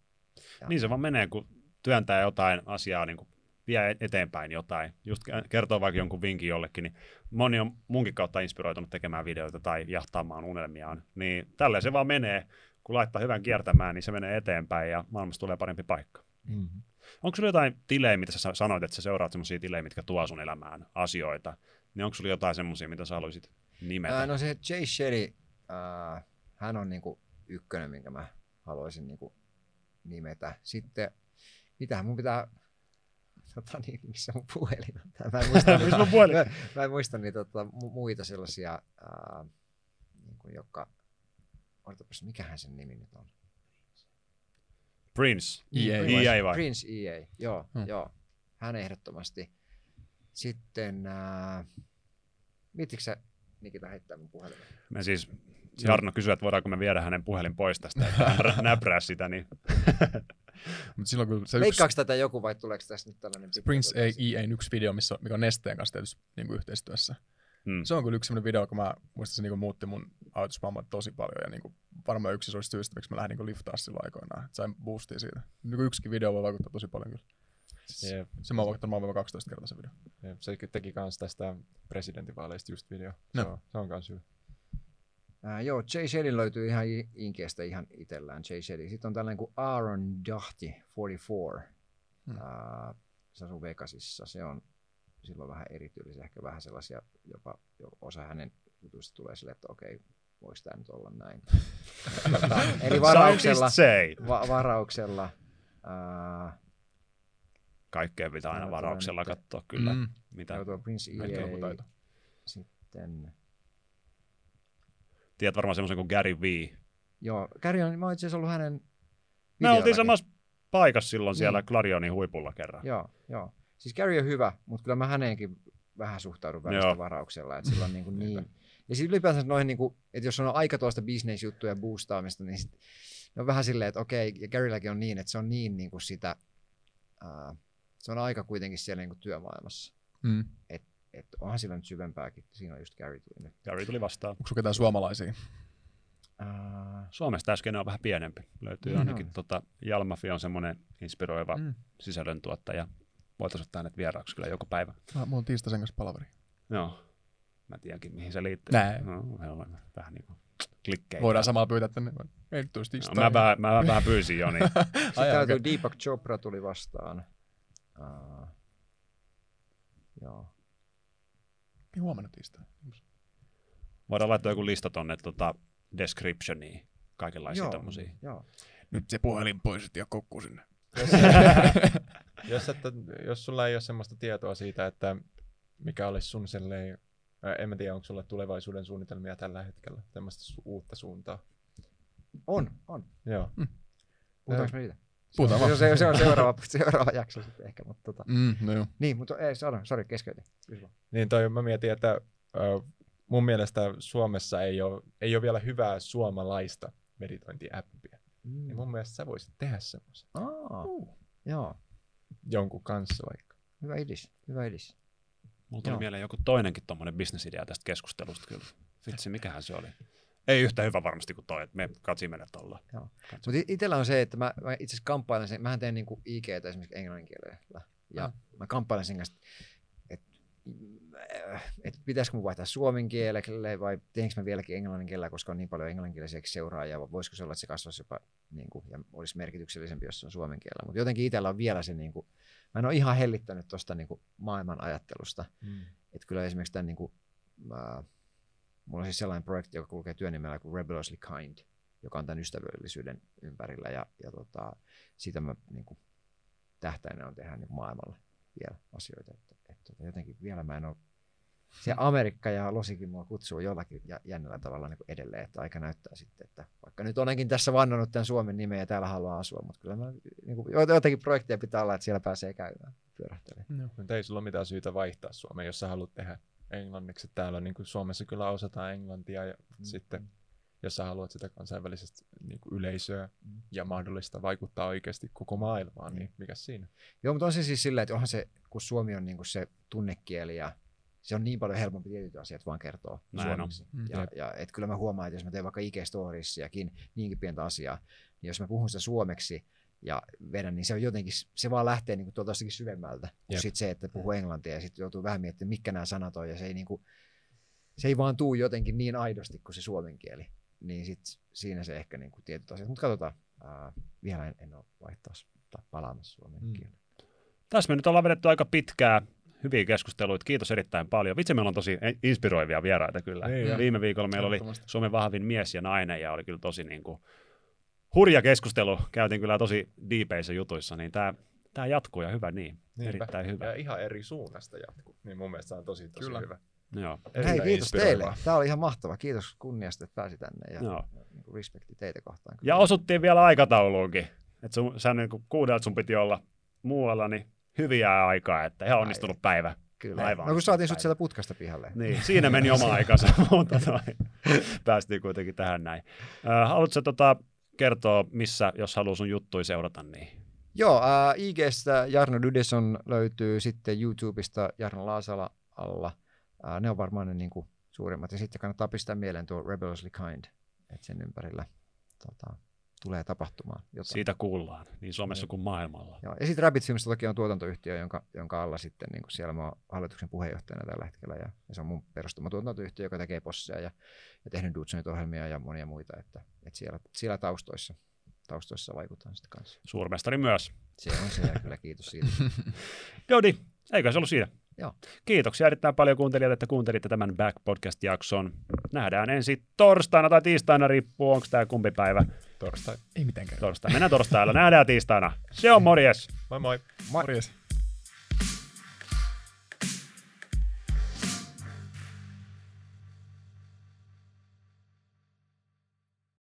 Ja, Niin se vaan menee, kun työntää jotain asiaa niin kuin vie eteenpäin jotain, just kertoo vaikka jonkun vinkin jollekin, niin moni on munkin kautta inspiroitunut tekemään videoita tai jahtaamaan unelmiaan. Niin tälleen se vaan menee, kun laittaa hyvän kiertämään, niin se menee eteenpäin ja maailmasta tulee parempi paikka. Mm-hmm. Onko sulla jotain tilejä, mitä sä sanoit, että sä seuraat semmoisia tilejä, mitkä tuo sun elämään asioita, niin onko sulla jotain semmoisia, mitä sä haluaisit nimetä? Ää, no se Jay Shetty, ää, hän on niinku ykkönen, minkä mä haluaisin niinku nimetä. Sitten, mitähän mun pitää, tota niin, missä mun puhelin on? Mä en <laughs> muista, Missä mun puhelin? mä, mä en muista niitä tota, mu- muita sellaisia, ää, niin kuin, jotka, odotapas, mikähän sen nimi nyt on? Prince. EA. EA vai? Prince EA, joo, Hmm. joo. Hän ehdottomasti. Sitten, äh, mietitkö sä Nikita heittää mun puhelimen? Me siis, Jarno kysyi, että voidaanko me viedä hänen puhelin pois tästä, että hän rä- näprää sitä, niin <laughs> Mutta silloin kun se yksi Leikkaako tätä joku vai tuleeko tästä nyt tällainen Prince tota- EA'n yksi video, missä, mikä on Nesteen kanssa tehty niin kuin yhteistyössä. mm. Se on kyllä yksi sellainen video, kun mä muistan, se niin kuin muutti mun ajatusmaailmaa tosi paljon ja niin kuin, varmaan yksi isoista syistä, miksi mä lähdin niin liftaa silloin aikoinaan. Et sain boostia siitä. Niin kuin yksikin video voi vaikuttaa tosi paljon kyllä. Jep, Se mä oon vaikuttanut maailman 12 kertaa se video. jep. Se teki kans tästä presidentinvaaleista just video. Se, No. on, se on kans hyvä. Äh, joo, Jay Shetty löytyy ihan Inkeestä ihan itsellään, Jay Shetty. Sitten on tällainen kuin Aaron Dahti, 44. Hmm. Äh, se asuu Vegasissa. Se on silloin vähän erityylisiä, ehkä vähän sellaisia, jopa jo osa hänen jutuista tulee sille, että okei, voisi tämä nyt olla näin. <laughs> tota, eli varauksella, va- varauksella äh, Kaikkea pitää aina varauksella katsoa kyllä, Mm. mitä. joo, tuo Prince EA, lukutaito. sitten, Tiedät varmaan semmoisen kuin Gary V. joo, Gary on, mä oon itse asiassa ollut hänen Me oltiin samassa paikassa silloin siellä Niin. Clarionin huipulla kerran. Joo, joo. Siis Gary on hyvä, mutta kyllä mä häneenkin vähän suhtaudun välistä varauksella. Että sillä on <laughs> niin, kuin niin. Ja siis ylipäänsä noihin, niin kuin, että jos on aika tuosta bisnesjuttuja boostaamista, niin sit, ne on vähän silleen, että okei, ja Garylläkin on niin, että se on niin, niin kuin sitä, ää, se on aika kuitenkin siellä niin kuin työmaailmassa. Mm. Että onhan sillä nyt syvempääkin. Siinä on just Gary tuli nyt. Gary tuli vastaan. Onko ketään suomalaisia? Ää, Suomesta äsken on vähän pienempi. Löytyy Mm. ainakin tota, Jalmafi on semmoinen inspiroiva Mm. sisällöntuottaja. Voitaisiin ottaa hänet vieraaksi kyllä joku päivä. Mä, mulla on tiistaisen kanssa palaveri. Joo. Mä tiedänkin, mihin se liittyy. Näin. No, on vähän niin kuin klikkejä. Voidaan samalla pyytää tänne. Ei nyt olisi no, mä, vähän, mä vähän pyysin jo, niin <laughs> Sitten täällä okei. tuo Deepak Chopra tuli vastaan. Ää, joo. Niin huomenna tiistai. voidaan laittaa joku lista tonne tota, descriptioniin. Kaikenlaisia Joo, tommosia. joo. Nyt se puhelin pois ja kokku sinne. Jos, <laughs> jos, että, jos sulla ei ole semmoista tietoa siitä, että mikä olisi sun selleen, ää, en mä tiedä, onko sulla tulevaisuuden suunnitelmia tällä hetkellä, tämmöistä su- uutta suuntaa. On, on. Joo. Puhutaanko me? Puhutaan se, vaan. on, se, se on seuraava, <laughs> seuraava jakso sitten ehkä, mutta tota. Mm, no joo. Niin, mutta ei, sano, sori, keskeytin. Niin toi, mä mietin, että ö, mun mielestä Suomessa ei ole, ei ole vielä hyvää suomalaista meditointiäppiä. Mm. Niin mun mielestä sä voisit tehdä semmoisen Aa, joo, jonkun kanssa vaikka. hyvä idis, hyvä idis. Mulla tuli Joo. mieleen joku toinenkin tommonen bisnesidea tästä keskustelusta kyllä. Vitsi, mikähän se oli? Ei yhtä hyvä varmasti kuin toi, että me katsi mennä tuolla. Mutta itsellä on se, että mä, mä itse asiassa kamppailen sen, mähän teen niinku IGtä esimerkiksi englannin kielellä. Ja Ah. mä kamppailen sen kanssa, että et pitäisikö mun vaihtaa suomen kielelle vai teenkö mä vieläkin englannin kielellä, koska on niin paljon englanninkielisiä seuraajia, vai voisiko se olla, että se kasvaisi jopa niin kuin, ja olisi merkityksellisempi, jos se on suomen kielellä. Mutta jotenkin itsellä on vielä se, niin kuin, mä en ole ihan hellittänyt tuosta niin maailman ajattelusta. Mm. Että kyllä esimerkiksi tämän, niin kuin, äh, mulla on siis sellainen projekti, joka kulkee työnimellä kuin Rebellously Kind, joka on tämän ystävällisyyden ympärillä ja, ja tota, siitä mä niin kuin, tähtäinen on tehdä niin maailmalle vielä asioita. Että, että, tota, jotenkin vielä mä en ole se Amerikka ja Losikin mua kutsuu jollakin jä- jännällä tavalla niin kuin edelleen, että aika näyttää sitten, että vaikka nyt olenkin tässä vannonut tämän Suomen nimeä ja täällä haluaa asua, mutta kyllä mä, niin kuin, jotakin projekteja pitää olla, että siellä pääsee käymään, pyörähtelemään. Joo. Mutta ei sulla ole mitään syytä vaihtaa Suomeen, jos sä haluat tehdä englanniksi. Täällä niin kuin Suomessa kyllä osataan englantia ja mm. sitten jos sä haluat sitä kansainvälisesti niin kuin yleisöä Mm. ja mahdollista vaikuttaa oikeasti koko maailmaan, niin mikä siinä? Joo, mutta on se siis silleen, että onhan se, kun suomi on niin kuin se tunnekieli ja se on niin paljon helpompi tietyt asiat vaan kertoa Näin on. suomeksi. Mm. Ja, ja et kyllä mä huomaan, että jos mä teen vaikka IG-storiesiakin niinkin pientä asiaa, niin jos mä puhun sitä suomeksi, ja vedän, niin se on jotenkin, se vaan lähtee niin kuin tuolta jostakin syvemmältä, kuin sit se, että puhuu englantia ja sitten joutuu vähän miettimään, mitkä nämä sanat on, ja se ei, niin kuin, se ei vaan tuu jotenkin niin aidosti kuin se suomen kieli. Niin sit siinä se ehkä niin kuin tietyt asiat, mutta katsotaan, ää, vielä en, en ole vaihtaas tai palaamassa suomen Mm. kielelle. Tässä me nyt ollaan vedetty aika pitkää, hyviä keskusteluita. Kiitos erittäin paljon. Vitsi, meillä on tosi inspiroivia vieraita kyllä. Niin jo. Viime viikolla meillä oli. Suomen vahvin mies ja nainen ja oli kyllä tosi niin kuin, hurja keskustelu. Käytiin kyllä tosi diipeissä jutuissa, niin tämä tämä jatkuu ja hyvä niin. Niinpä. Erittäin hyvä. Ja ihan eri suunnasta jatkuu. Niin mun mielestä se on tosi, tosi Kyllä. hyvä. Joo. Hei, kiitos teille. Tämä oli ihan mahtava. Kiitos kunniasta, että pääsi tänne ja Joo. niin kuin respekti teitä kohtaan. Ja osuttiin vielä aikatauluunkin. Että sun, sä niin kuudelta sun piti olla muualla, niin hyviä aikaa, että ihan onnistunut päivä. Kyllä. Aivan. no kun saatiin sut Päivä. sieltä putkasta pihalle. Niin, siinä meni oma aikansa, <laughs> mutta päästiin kuitenkin tähän näin. Äh, haluatko tota, kertoa, missä, jos haluaa sun juttuja seurata, niin Joo, äh, IGstä Jarno Dydeson löytyy sitten YouTubesta Jarno Laasala alla. Äh, ne on varmaan ne niin kuin, suurimmat. Ja sitten kannattaa pistää mieleen tuo Rebellously Kind, että sen ympärillä tota, tulee tapahtumaan jotain. siitä kuullaan, niin Suomessa kuin maailmalla. Joo. Ja sitten Rabbit Films toki on tuotantoyhtiö, jonka, jonka alla sitten niin kuin siellä mä oon hallituksen puheenjohtajana tällä hetkellä. Ja, ja se on mun perustama tuotantoyhtiö, joka tekee posseja ja, ja tehnyt Dudesonit-ohjelmia ja monia muita. Että, että siellä, siellä taustoissa, taustoissa vaikutaan sitten kanssa. Suurmestari myös. Se on se ja kyllä kiitos siitä. <laughs> Jodi, eikö se ollut siinä? Joo. Kiitoksia erittäin paljon kuuntelijat, että kuuntelitte tämän Back Podcast-jakson. Nähdään ensi torstaina tai tiistaina, riippuu onko tämä kumpi päivä. Torstai. Ei mitenkään. Torstai. Mennään torstaina, nähdään tiistaina. Se on morjes! Moi moi. Moi. Morjes.